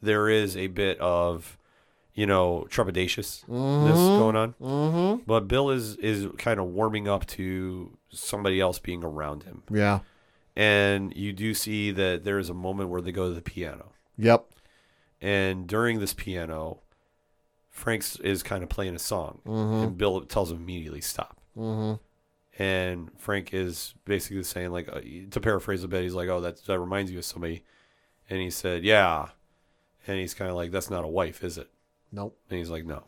there is a bit of, you know, trepidatiousness Mhm. going on. Mhm. But Bill is is kind of warming up to somebody else being around him. Yeah. And you do see that there is a moment where they go to the piano. Yep. And during this piano, Frank is kind of playing a song, Mhm. and Bill tells him immediately stop. hmm And Frank is basically saying, like, uh, to paraphrase a bit, he's like, "Oh, that that reminds you of somebody," and he said, "Yeah," and he's kind of like, "That's not a wife, is it?" Nope. And he's like, "No."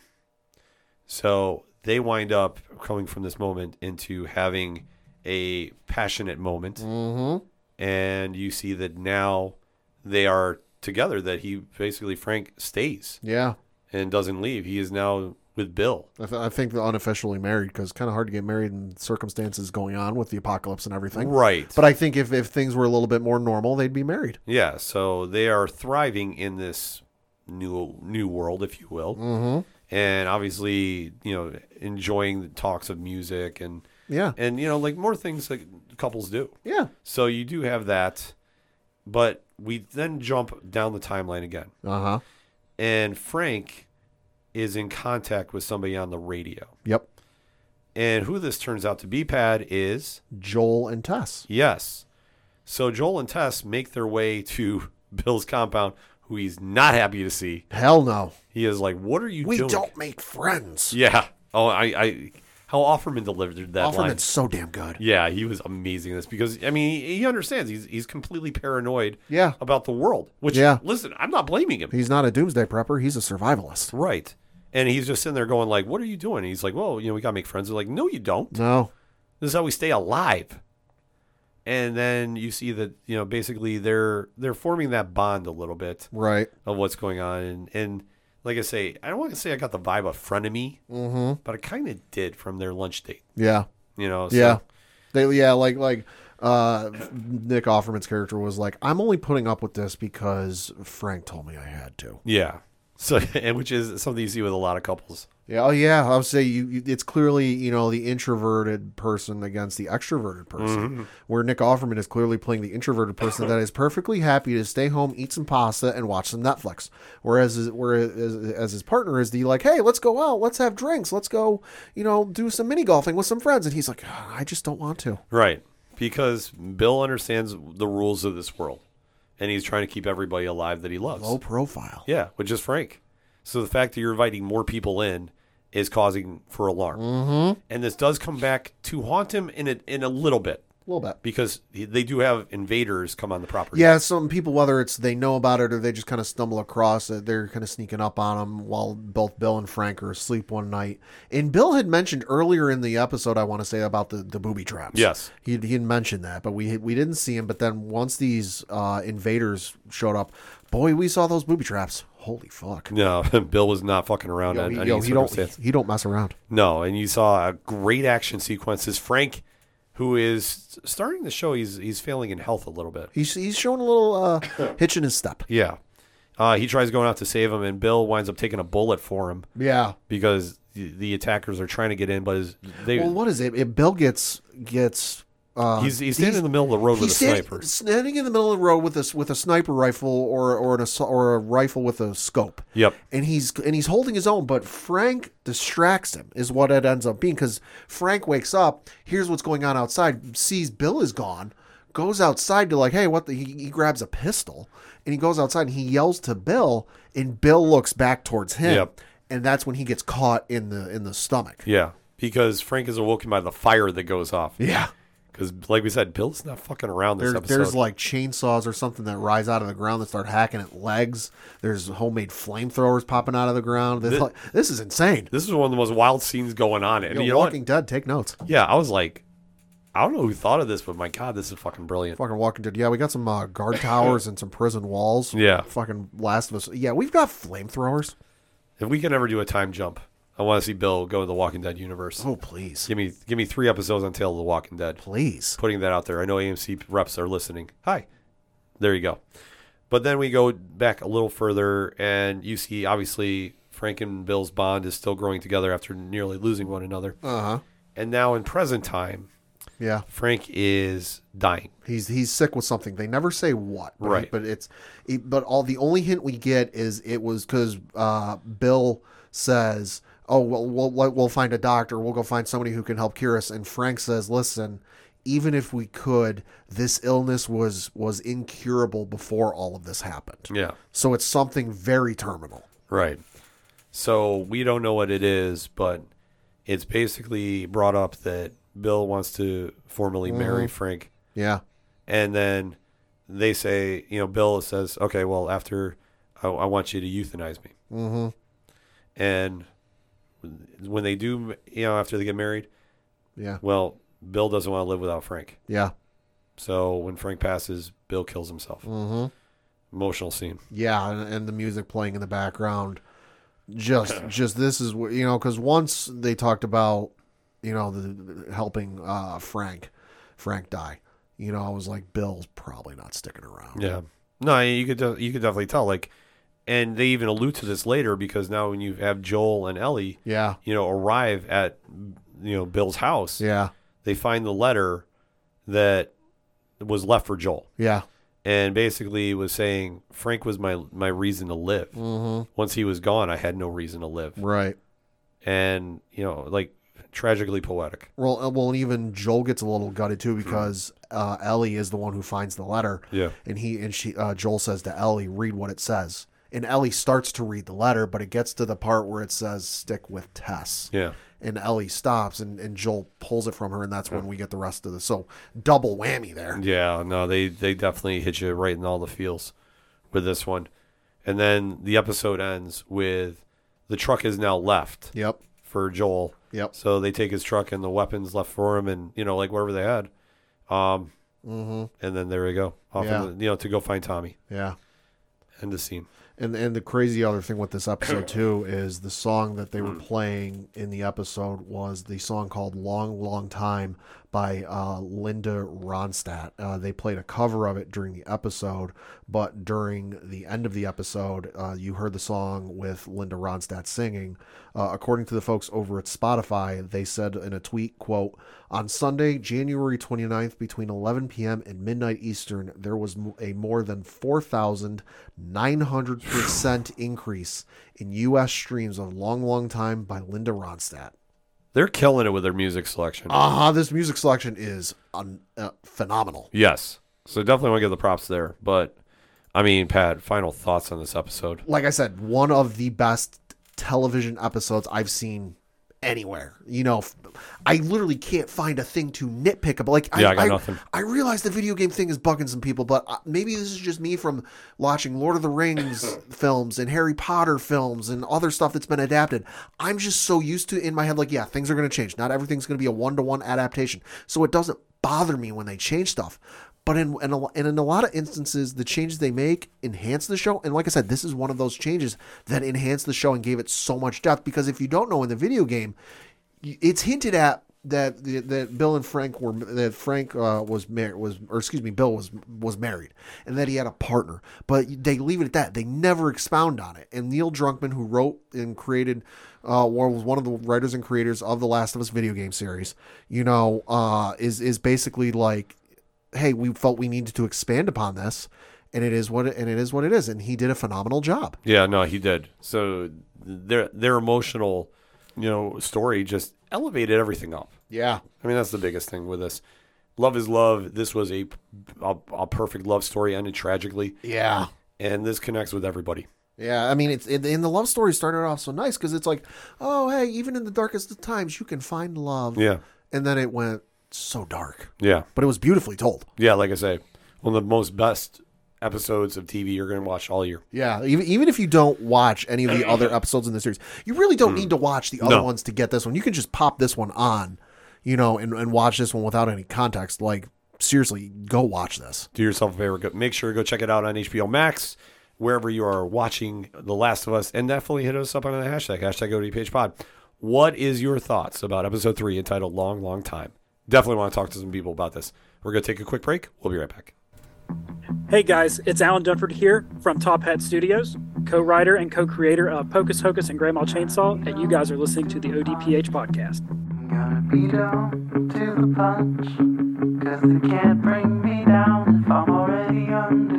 So they wind up coming from this moment into having a passionate moment, Mm-hmm. and you see that now they are together. That he basically Frank stays Yeah. and doesn't leave. He is now with Bill. I, th- I think they're unofficially married because it's kind of hard to get married in circumstances going on with the apocalypse and everything. Right. But I think if, if things were a little bit more normal, they'd be married. Yeah, so they are thriving in this new new world, if you will, Mhm. and obviously, you know, enjoying the talks of music and Yeah. and you know, like more things that couples do. Yeah. So you do have that, but we then jump down the timeline again, Uh huh. and Frank is in contact with somebody on the radio, Yep. and who this turns out to be, Pat, is Joel and Tess. Yes. So Joel and Tess make their way to *laughs* Bill's compound, who he's not happy to see. Hell no. He is like, "What are you doing? We doing?" don't make friends. Yeah. Oh, I, I, how Offerman delivered that line. Offerman's so damn good. Yeah, he was amazing. in This because I mean he, he understands he's he's completely paranoid. Yeah. About the world. Which Yeah. listen, I'm not blaming him. He's not a doomsday prepper. He's a survivalist. Right. And he's just sitting there going like, "What are you doing?" And he's like, "Well, you know, we gotta make friends." They're like, "No, you don't. No. This is how we stay alive." And then you see that you know basically they're they're forming that bond a little bit Right. of what's going on, and and like I say, I don't want to say I got the vibe of frenemy, Mm-hmm. but I kind of did from their lunch date. Yeah. You know, so- Yeah. They, yeah, like like uh, Nick Offerman's character was like, I'm only putting up with this because Frank told me I had to. yeah. So *laughs* and which is something you see with a lot of couples. Yeah, oh yeah, I would say you, you. It's clearly you know the introverted person against the extroverted person, Mhm. where Nick Offerman is clearly playing the introverted person that is perfectly happy to stay home, eat some pasta, and watch some Netflix. Whereas, his- whereas as his partner is the like, hey, let's go out, let's have drinks, let's go, you know, do some mini golfing with some friends, and he's like, "Ah, I just don't want to. Right. Because Bill understands the rules of this world. And he's trying to keep everybody alive that he loves. Low profile. Yeah, which is Frank. So the fact that you're inviting more people in is causing for alarm. Mm-hmm. And this does come back to haunt him in a, in a little bit. A little bit. because they do have invaders come on the property. Yeah, some people, whether it's they know about it or they just kind of stumble across it, they're kind of sneaking up on them while both Bill and Frank are asleep one night. And Bill had mentioned earlier in the episode, I want to say about the, the booby traps. Yes. he he had mentioned that, but we we didn't see him. But then once these uh, invaders showed up, boy, we saw those booby traps. Holy fuck! No, *laughs* Bill was not fucking around Yo, on he, any yo, he don't circumstance. he don't mess around. No, and you saw a great action sequences. Frank, who is starting the show he's he's failing in health a little bit. He's he's showing a little uh, *coughs* hitch in his step. Yeah, uh, he tries going out to save him, and Bill winds up taking a bullet for him Yeah. because the, the attackers are trying to get in, but his, they Well, what is it? If Bill gets gets. Uh, he's he's standing in the middle of the road with a stand- sniper. standing in the middle of the road with a with a sniper rifle or or an or a rifle with a scope. Yep. And he's and he's holding his own, but Frank distracts him. Is what it ends up being because Frank wakes up, hears what's going on outside, sees Bill is gone, goes outside to like, hey, what the? He, he grabs a pistol and he goes outside and he yells to Bill, and Bill looks back towards him, Yep. and that's when he gets caught in the in the stomach. Yeah, because Frank is awoken by the fire that goes off. Yeah. Because, like we said, Bill's not fucking around this There, episode. there's like chainsaws or something that rise out of the ground that start hacking at legs. There's homemade flamethrowers popping out of the ground. This, Thi- like, this is insane. this is one of the most wild scenes going on. And Yo, you know what? Walking Dead, take notes. Yeah, I was like, I don't know who thought of this, but my God, this is fucking brilliant. Fucking Walking Dead. Yeah, we got some uh, guard towers and some prison walls. Yeah. Fucking Last of Us. Yeah, we've got flamethrowers. If we can ever do a time jump, I want to see Bill go to the Walking Dead universe. Oh, please. Give me, give me three episodes on Tale of the Walking Dead. Please. Putting that out there. I know AMC reps are listening. Hi, there you go. But then we go back a little further, and you see obviously Frank and Bill's bond is still growing together after nearly losing one another. Uh huh. And now in present time, Yeah. Frank is dying. He's he's sick with something. They never say what, but, Right. But it's, it, but all the only hint we get is it was because uh, Bill says, "Oh, well, we'll we'll find a doctor. We'll go find somebody who can help cure us." And Frank says, "Listen, even if we could, this illness was was incurable before all of this happened. Yeah. So it's something very terminal." Right. So we don't know what it is, but it's basically brought up that Bill wants to formally marry Frank. Yeah. And then they say, you know, Bill says, okay, well, after I, I want you to euthanize me. Mm-hmm. And when they do, you know, after they get married, Yeah. well, Bill doesn't want to live without Frank. Yeah. So when Frank passes, Bill kills himself. Mm-hmm. Emotional scene. Yeah, and, and the music playing in the background. Just, *clears throat* just this is what you know. Because once they talked about, you know, the, the- helping uh, Frank, Frank die. You know, I was like, Bill's probably not sticking around. Yeah. No, you could you could definitely tell. Like, and they even allude to this later because now when you have Joel and Ellie, Yeah. you know, arrive at you know Bill's house, Yeah. they find the letter that was left for Joel, Yeah. and basically was saying Frank was my my reason to live. Mm-hmm. Once he was gone, I had no reason to live, Right. and you know, like tragically poetic. Well, uh, well, and even Joel gets a little gutted too because uh, Ellie is the one who finds the letter. Yeah. and he and she uh, Joel says to Ellie, "Read what it says." And Ellie starts to read the letter, but it gets to the part where it says "stick with Tess." Yeah. And Ellie stops, and, and Joel pulls it from her, and that's when we get the rest of the so double whammy there. Yeah, no, they they definitely hit you right in all the feels with this one. And then the episode ends with the truck is now left Yep. for Joel. Yep. So they take his truck and the weapons left for him and you know, like whatever they had. Um and then there we go. Off Yeah. the, you know, to go find Tommy. Yeah. End the scene. And and the crazy other thing with this episode *coughs* too is the song that they were hmm. playing in the episode was the song called "Long Long Time" by uh, Linda Ronstadt. Uh, they played a cover of it during the episode, but during the end of the episode, uh, you heard the song with Linda Ronstadt singing. Uh, according to the folks over at Spotify, they said in a tweet, "quote On Sunday, January 29th, between 11 p.m. and midnight Eastern, there was a more than 4,900 percent increase in U.S. streams of "Long Long Time" by Linda Ronstadt." They're killing it with their music selection. Uh-huh, this music selection is un- uh, phenomenal. yes. So definitely want to give the props there. But I mean, Pat, final thoughts on this episode. Like I said, one of the best television episodes I've seen anywhere. You know, I literally can't find a thing to nitpick about. Like, Yeah, I, I got I, nothing. I realize the video game thing is bugging some people, but uh, maybe this is just me from watching Lord of the Rings *coughs* films and Harry Potter films and other stuff that's been adapted. I'm just so used to in my head, like, yeah, things are going to change. Not everything's going to be a one to one adaptation. So it doesn't bother me when they change stuff. But in, in, a, and in a lot of instances, the changes they make enhance the show. And like I said, this is one of those changes that enhanced the show and gave it so much depth. Because if you don't know in the video game, it's hinted at that that Bill and Frank were that Frank uh, was married was or excuse me Bill was was married and that he had a partner but they leave it at that they never expound on it and Neil Druckmann who wrote and created uh, or was one of the writers and creators of the Last of Us video game series you know uh, is is basically like hey we felt we needed to expand upon this and it is what it, and it is what it is and he did a phenomenal job Yeah, no, he did. So their their emotional, you know, story just elevated everything up. yeah I mean, that's the biggest thing with this. Love is love. This was a a, a perfect love story, ended tragically, yeah and this connects with everybody. Yeah, I mean, it's and the love story started off so nice because it's like, oh, hey, even in the darkest of times, you can find love. Yeah, And then it went so dark, yeah, but it was beautifully told. yeah. Like I say, one of the most best episodes of TV you're going to watch all year. Yeah, even even if you don't watch any of the other *clears throat* episodes in the series, you really don't need to watch the other No. ones to get this one. You can just pop this one on, you know, and, and watch this one without any context. Like, seriously, go watch this. do yourself a favor. Go, make sure to go check it out on HBO Max, wherever you are watching The Last of Us, and definitely hit us up on the hashtag, hashtag ODPHpod. What is your thoughts about episode three entitled Long, Long Time? Definitely want to talk to some people about this. We're going to take a quick break. We'll be right back. Hey guys, it's Alan Dunford here from Top Hat Studios, co-writer and co-creator of Pocus Hocus and Grandma Chainsaw, and you guys are listening to the ODPH podcast. Gotta be down to the punch. Cause they can't bring me down if I'm already under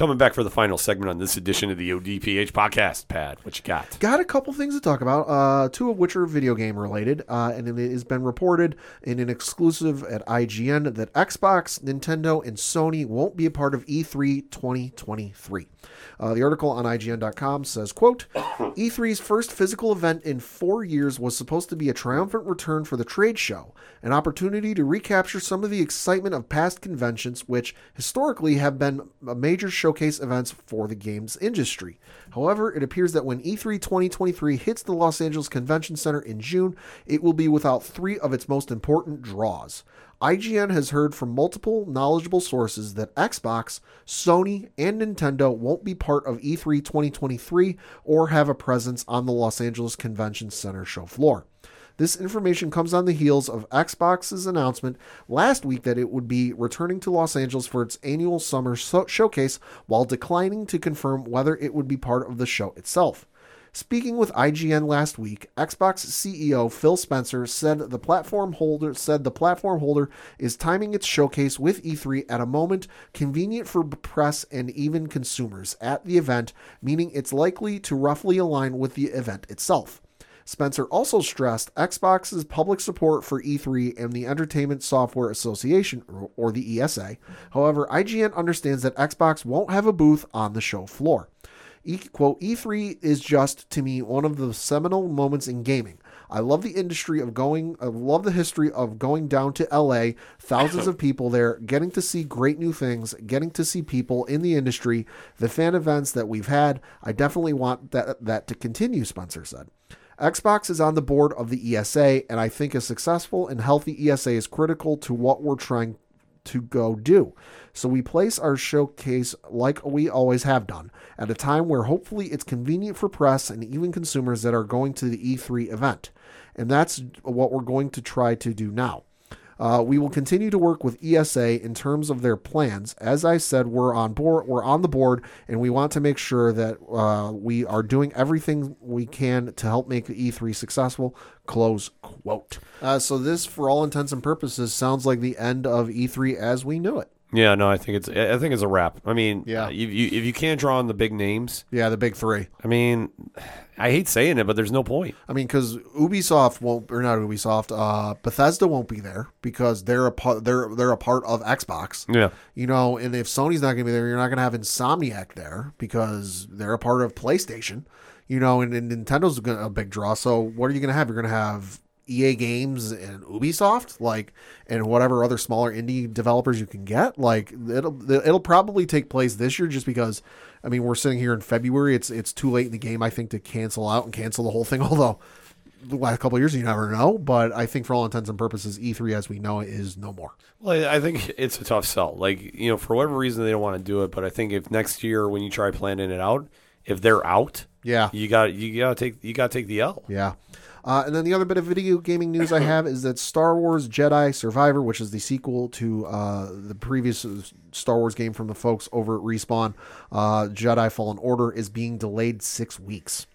Coming back for the final segment on this edition of the ODPH podcast. Pat, what you got? Got a couple things to talk about, uh, two of which are video game related, uh, and it has been reported in an exclusive at IGN that Xbox, Nintendo, and Sony won't be a part of E E3 2023. Uh, the article on IGN.com says, quote, *coughs* E3's first physical event in four years was supposed to be a triumphant return for the trade show, an opportunity to recapture some of the excitement of past conventions, which historically have been a major showcase events for the games industry. However, it appears that when E E3 2023 hits the Los Angeles Convention Center in June, it will be without three of its most important draws. IGN has heard from multiple knowledgeable sources that Xbox, Sony, and Nintendo won't be part of E E3 2023 or have a presence on the Los Angeles Convention Center show floor. This information comes on the heels of Xbox's announcement last week that it would be returning to Los Angeles for its annual summer so- showcase while declining to confirm whether it would be part of the show itself. Speaking with IGN last week, Xbox CEO Phil Spencer said the platform holder said the platform holder is timing its showcase with E3 at a moment convenient for press and even consumers at the event, meaning it's likely to roughly align with the event itself. Spencer also stressed Xbox's public support for E3 and the Entertainment Software Association, or- the ESA. However, IGN understands that Xbox won't have a booth on the show floor. E, quote, E3 is just to me one of the seminal moments in gaming. I love the industry of going, I love the history of going down to LA, thousands of people there, getting to see great new things, getting to see people in the industry, the fan events that we've had. I definitely want that, that to continue, Spencer said. Xbox is on the board of the ESA, and I think a successful and healthy ESA is critical to what we're trying to go do. So we place our showcase like we always have done, at a time where hopefully it's convenient for press and even consumers that are going to the E3 event. And that's what we're going to try to do now. Uh, we will continue to work with ESA in terms of their plans. As I said, we're on board. We're on the board, and we want to make sure that uh, we are doing everything we can to help make E3 successful. Close quote. Uh, so this, for all intents and purposes, sounds like the end of E3 as we knew it. Yeah, no, I think it's I think it's a wrap. I mean, Yeah. if you if you can't draw on the big names, Yeah, the big three. I mean, I hate saying it, but there's no point. I mean, because Ubisoft won't, or not Ubisoft, uh, Bethesda won't be there because they're a part. They're they're a part of Xbox. Yeah. You know, and if Sony's not going to be there, you're not going to have Insomniac there because they're a part of PlayStation. you know, and, and Nintendo's a big draw. So what are you going to have? You're going to have EA Games and Ubisoft, like, and whatever other smaller indie developers you can get. Like, it'll it'll probably take place this year, just because. I mean, we're sitting here in February. It's it's too late in the game, I think, to cancel out and cancel the whole thing. *laughs* Although the last couple of years, you never know. But I think for all intents and purposes, E3 as we know it is no more. Well, I think it's a tough sell. Like, you know, for whatever reason they don't want to do it, but I think if next year when you try planning it out, if they're out, Yeah. you got you got to take you got to take the L. Yeah. Uh, and then the other bit of video gaming news I have is that Star Wars Jedi Survivor, which is the sequel to uh, the previous Star Wars game from the folks over at Respawn, uh, Jedi Fallen Order, is being delayed six weeks.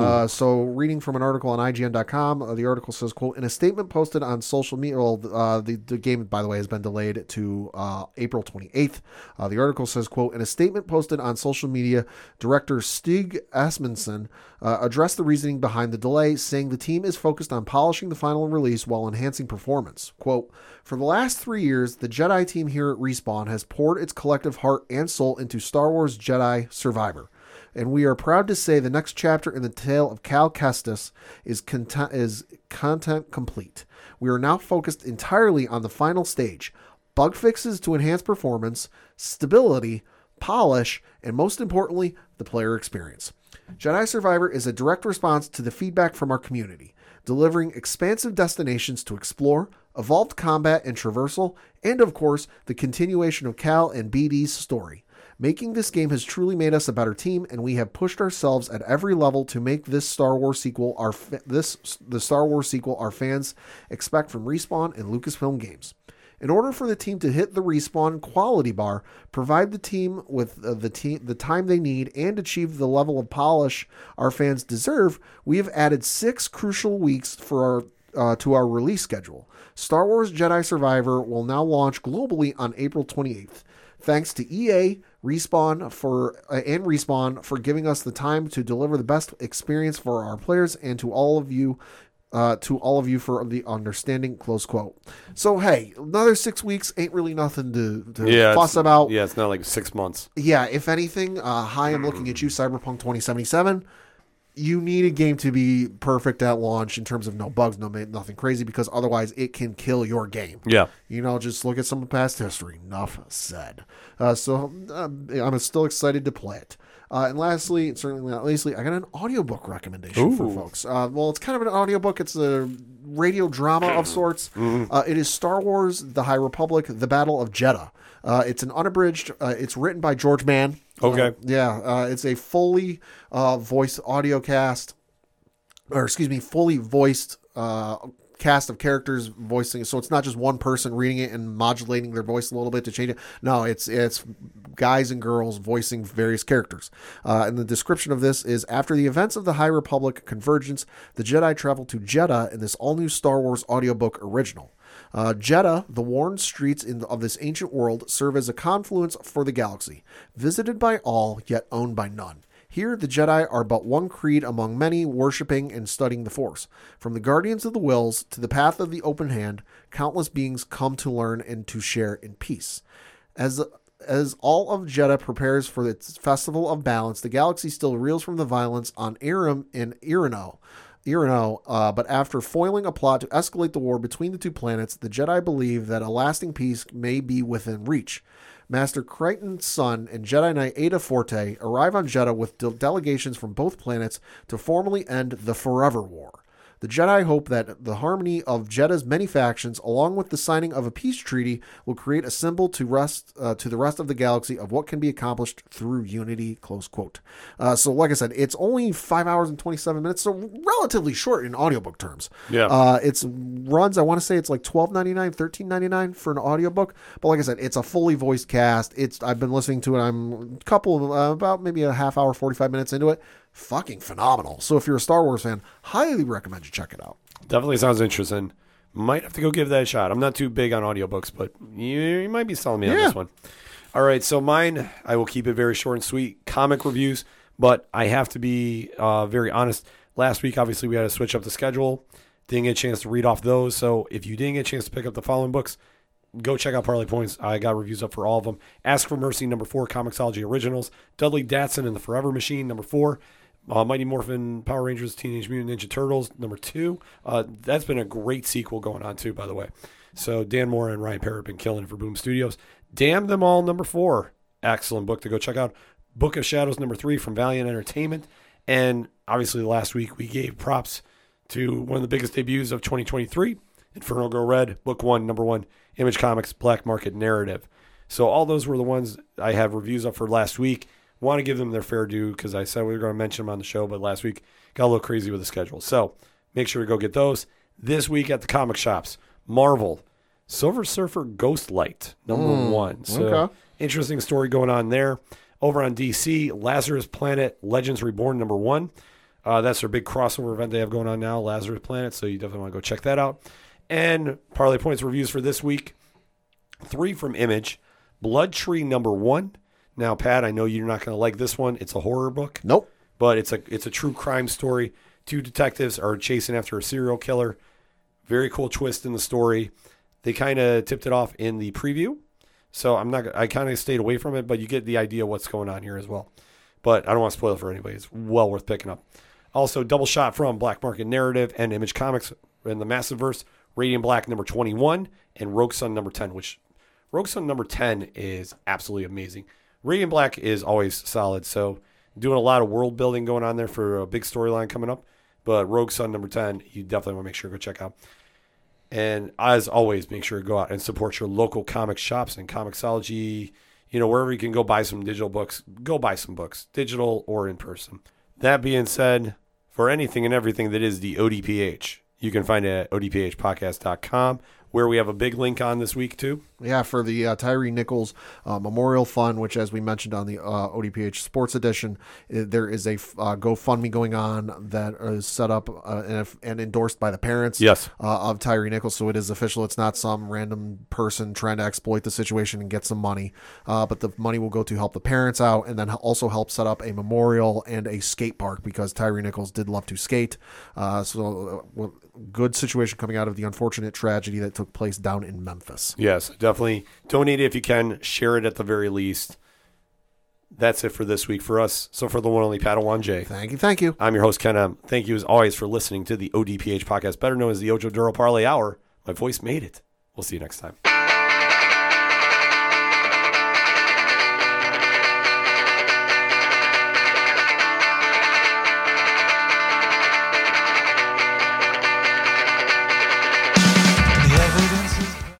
Uh, so, reading from an article on IGN.com, uh, the article says, "quote In a statement posted on social media, well, uh, the the game, by the way, has been delayed to uh, April 28th. Uh, the article says, "quote In a statement posted on social media, director Stig Asmussen uh, addressed the reasoning behind the delay, saying the team is focused on polishing the final release while enhancing performance. Quote, for the last three years, the Jedi team here at Respawn has poured its collective heart and soul into Star Wars Jedi Survivor. And we are proud to say the next chapter in the tale of Cal Kestis is, content, is content complete. We are now focused entirely on the final stage bug fixes to enhance performance, stability, polish, and most importantly, the player experience. Jedi Survivor is a direct response to the feedback from our community, delivering expansive destinations to explore, evolved combat and traversal, and of course, the continuation of Cal and BD's story. Making this game has truly made us a better team, and we have pushed ourselves at every level to make this Star Wars sequel our fa- this the Star Wars sequel our fans expect from Respawn and Lucasfilm Games. In order for the team to hit the respawn quality bar, provide the team with uh, the team the time they need, and achieve the level of polish our fans deserve, we have added six crucial weeks for our uh, to our release schedule. Star Wars Jedi Survivor will now launch globally on April 28th. Thanks to EA, Respawn for uh, and Respawn for giving us the time to deliver the best experience for our players, and to all of you uh, to all of you for the understanding. Close quote. So hey, another six weeks ain't really nothing to, to Yeah, fuss about. Yeah, it's not like six months. Yeah, if anything, uh, hi, I'm looking at you, Cyberpunk 2077. You need a game to be perfect at launch in terms of no bugs, no nothing crazy, because otherwise it can kill your game. Yeah. You know, just look at some of the past history. Enough said. Uh, so uh, I'm still excited to play it. Uh, and lastly, certainly not leastly, I got an audiobook recommendation for folks. Uh, well, it's kind of an audiobook. It's a radio drama of *clears throat* sorts. Uh, it is Star Wars: The High Republic: The Battle of Jedha. Uh, it's an unabridged. Uh, it's written by George Mann. Okay. Uh, yeah, uh, it's a fully uh, voiced audio cast, or excuse me, fully voiced uh, cast of characters voicing. So it's not just one person reading it and modulating their voice a little bit to change it. No, it's it's guys and girls voicing various characters. Uh, and the description of this is after the events of the High Republic convergence, the Jedi travel to Jedha in this all new Star Wars audiobook original. Uh, Jedha, the worn streets in of this ancient world, serve as a confluence for the galaxy, visited by all, yet owned by none. Here, the Jedi are but one creed among many, worshipping and studying the Force. From the Guardians of the Whills to the Path of the Open Hand, countless beings come to learn and to share in peace. As as all of Jedha prepares for its festival of balance, the galaxy still reels from the violence on Eiram and E'ronoh. E'ronoh, uh, but after foiling a plot to escalate the war between the two planets, the Jedi believe that a lasting peace may be within reach. Master Creighton Sun and Jedi Knight Aida Forte arrive on Jedha with de- delegations from both planets to formally end the Forever War. The Jedi hope that the harmony of Jedha's many factions, along with the signing of a peace treaty, will create a symbol to rest uh, to the rest of the galaxy of what can be accomplished through unity. Close quote. Uh, so, like I said, it's only five hours and twenty seven minutes, so relatively short in audiobook terms. Yeah. Uh, it's runs. I want to say it's like twelve ninety nine, thirteen ninety nine for an audiobook. But like I said, it's a fully voiced cast. It's I've been listening to it. I'm a couple uh, about maybe a half hour, forty five minutes into it. Fucking phenomenal. So if you're a Star Wars fan, highly recommend you check it out. Definitely sounds interesting. Might have to go give that a shot. I'm not too big on audiobooks, but you, you might be selling me on Yeah. this one. All right, so mine, I will keep it very short and sweet. Comic reviews, but I have to be uh, very honest. Last week, obviously, we had to switch up the schedule. Didn't get a chance to read off those. So if you didn't get a chance to pick up the following books, go check out Parlay Points. I got reviews up for all of them. Ask for Mercy, number four, Comixology Originals. Dudley Datson and the Forever Machine, number four. Uh, Mighty Morphin Power Rangers Teenage Mutant Ninja Turtles number two. Uh, that's been a great sequel going on too, by the way. So Dan Mora and Ryan Parrott have been killing it for Boom Studios. Damn Them All number four. Excellent book to go check out. Book of Shadows number three from Valiant Entertainment. And obviously last week we gave props to one of the biggest debuts of 2023, Inferno Girl Red, book one, number one, Image Comics Black Market Narrative. So all those were the ones I have reviews up for last week. Want to give them their fair due because I said we were going to mention them on the show, but last week got a little crazy with the schedule. So make sure to go get those. This week at the comic shops, Marvel, Silver Surfer Ghost Light, number one. So okay. interesting story going on there. Over on DC, Lazarus Planet Legends Reborn, number one. Uh, that's their big crossover event they have going on now, Lazarus Planet. So you definitely want to go check that out. And Parlay Points reviews for this week three from Image, Blood Tree number one. Now, Pat, I know you're not going to like this one. It's a horror book, Nope. but it's a it's a true crime story. Two detectives are chasing after a serial killer. Very cool twist in the story. They kind of tipped it off in the preview, so I'm not. I kind of stayed away from it, but you get the idea what's going on here as well. But I don't want to spoil it for anybody. It's well worth picking up. Also, double shot from Black Market Narrative and Image Comics in the Massiveverse, Radiant Black number 21 and Rogue Sun number 10, which Rogue Sun number 10 is absolutely amazing. Radiant Black is always solid, so doing a lot of world building going on there for a big storyline coming up. But Rogue Sun number 10, you definitely want to make sure to go check out. And as always, make sure to go out and support your local comic shops and Comixology. You know, wherever you can go buy some digital books, go buy some books, digital or in person. That being said, for anything and everything that is the ODPH, you can find it at odphpodcast.com, where we have a big link on this week, too. Yeah, for the uh, Tyre Nichols uh, Memorial Fund, which, as we mentioned on the uh, ODPH Sports Edition, there is a uh, GoFundMe going on that is set up uh, and, if- and endorsed by the parents Yes. uh, of Tyre Nichols. So it is official. It's not some random person trying to exploit the situation and get some money. Uh, but the money will go to help the parents out and then also help set up a memorial and a skate park because Tyre Nichols did love to skate. Uh, so, uh, well, good situation coming out of the unfortunate tragedy that took place down in Memphis. Yes, definitely donate it if you can. Share it at the very least. That's it for this week for us. So for the one only Padawan J, Thank you. Thank you. I'm your host Ken M. Thank you as always for listening to the ODPH podcast, better known as the Ojo Duro Parlay Hour. My voice made it. We'll see you next time.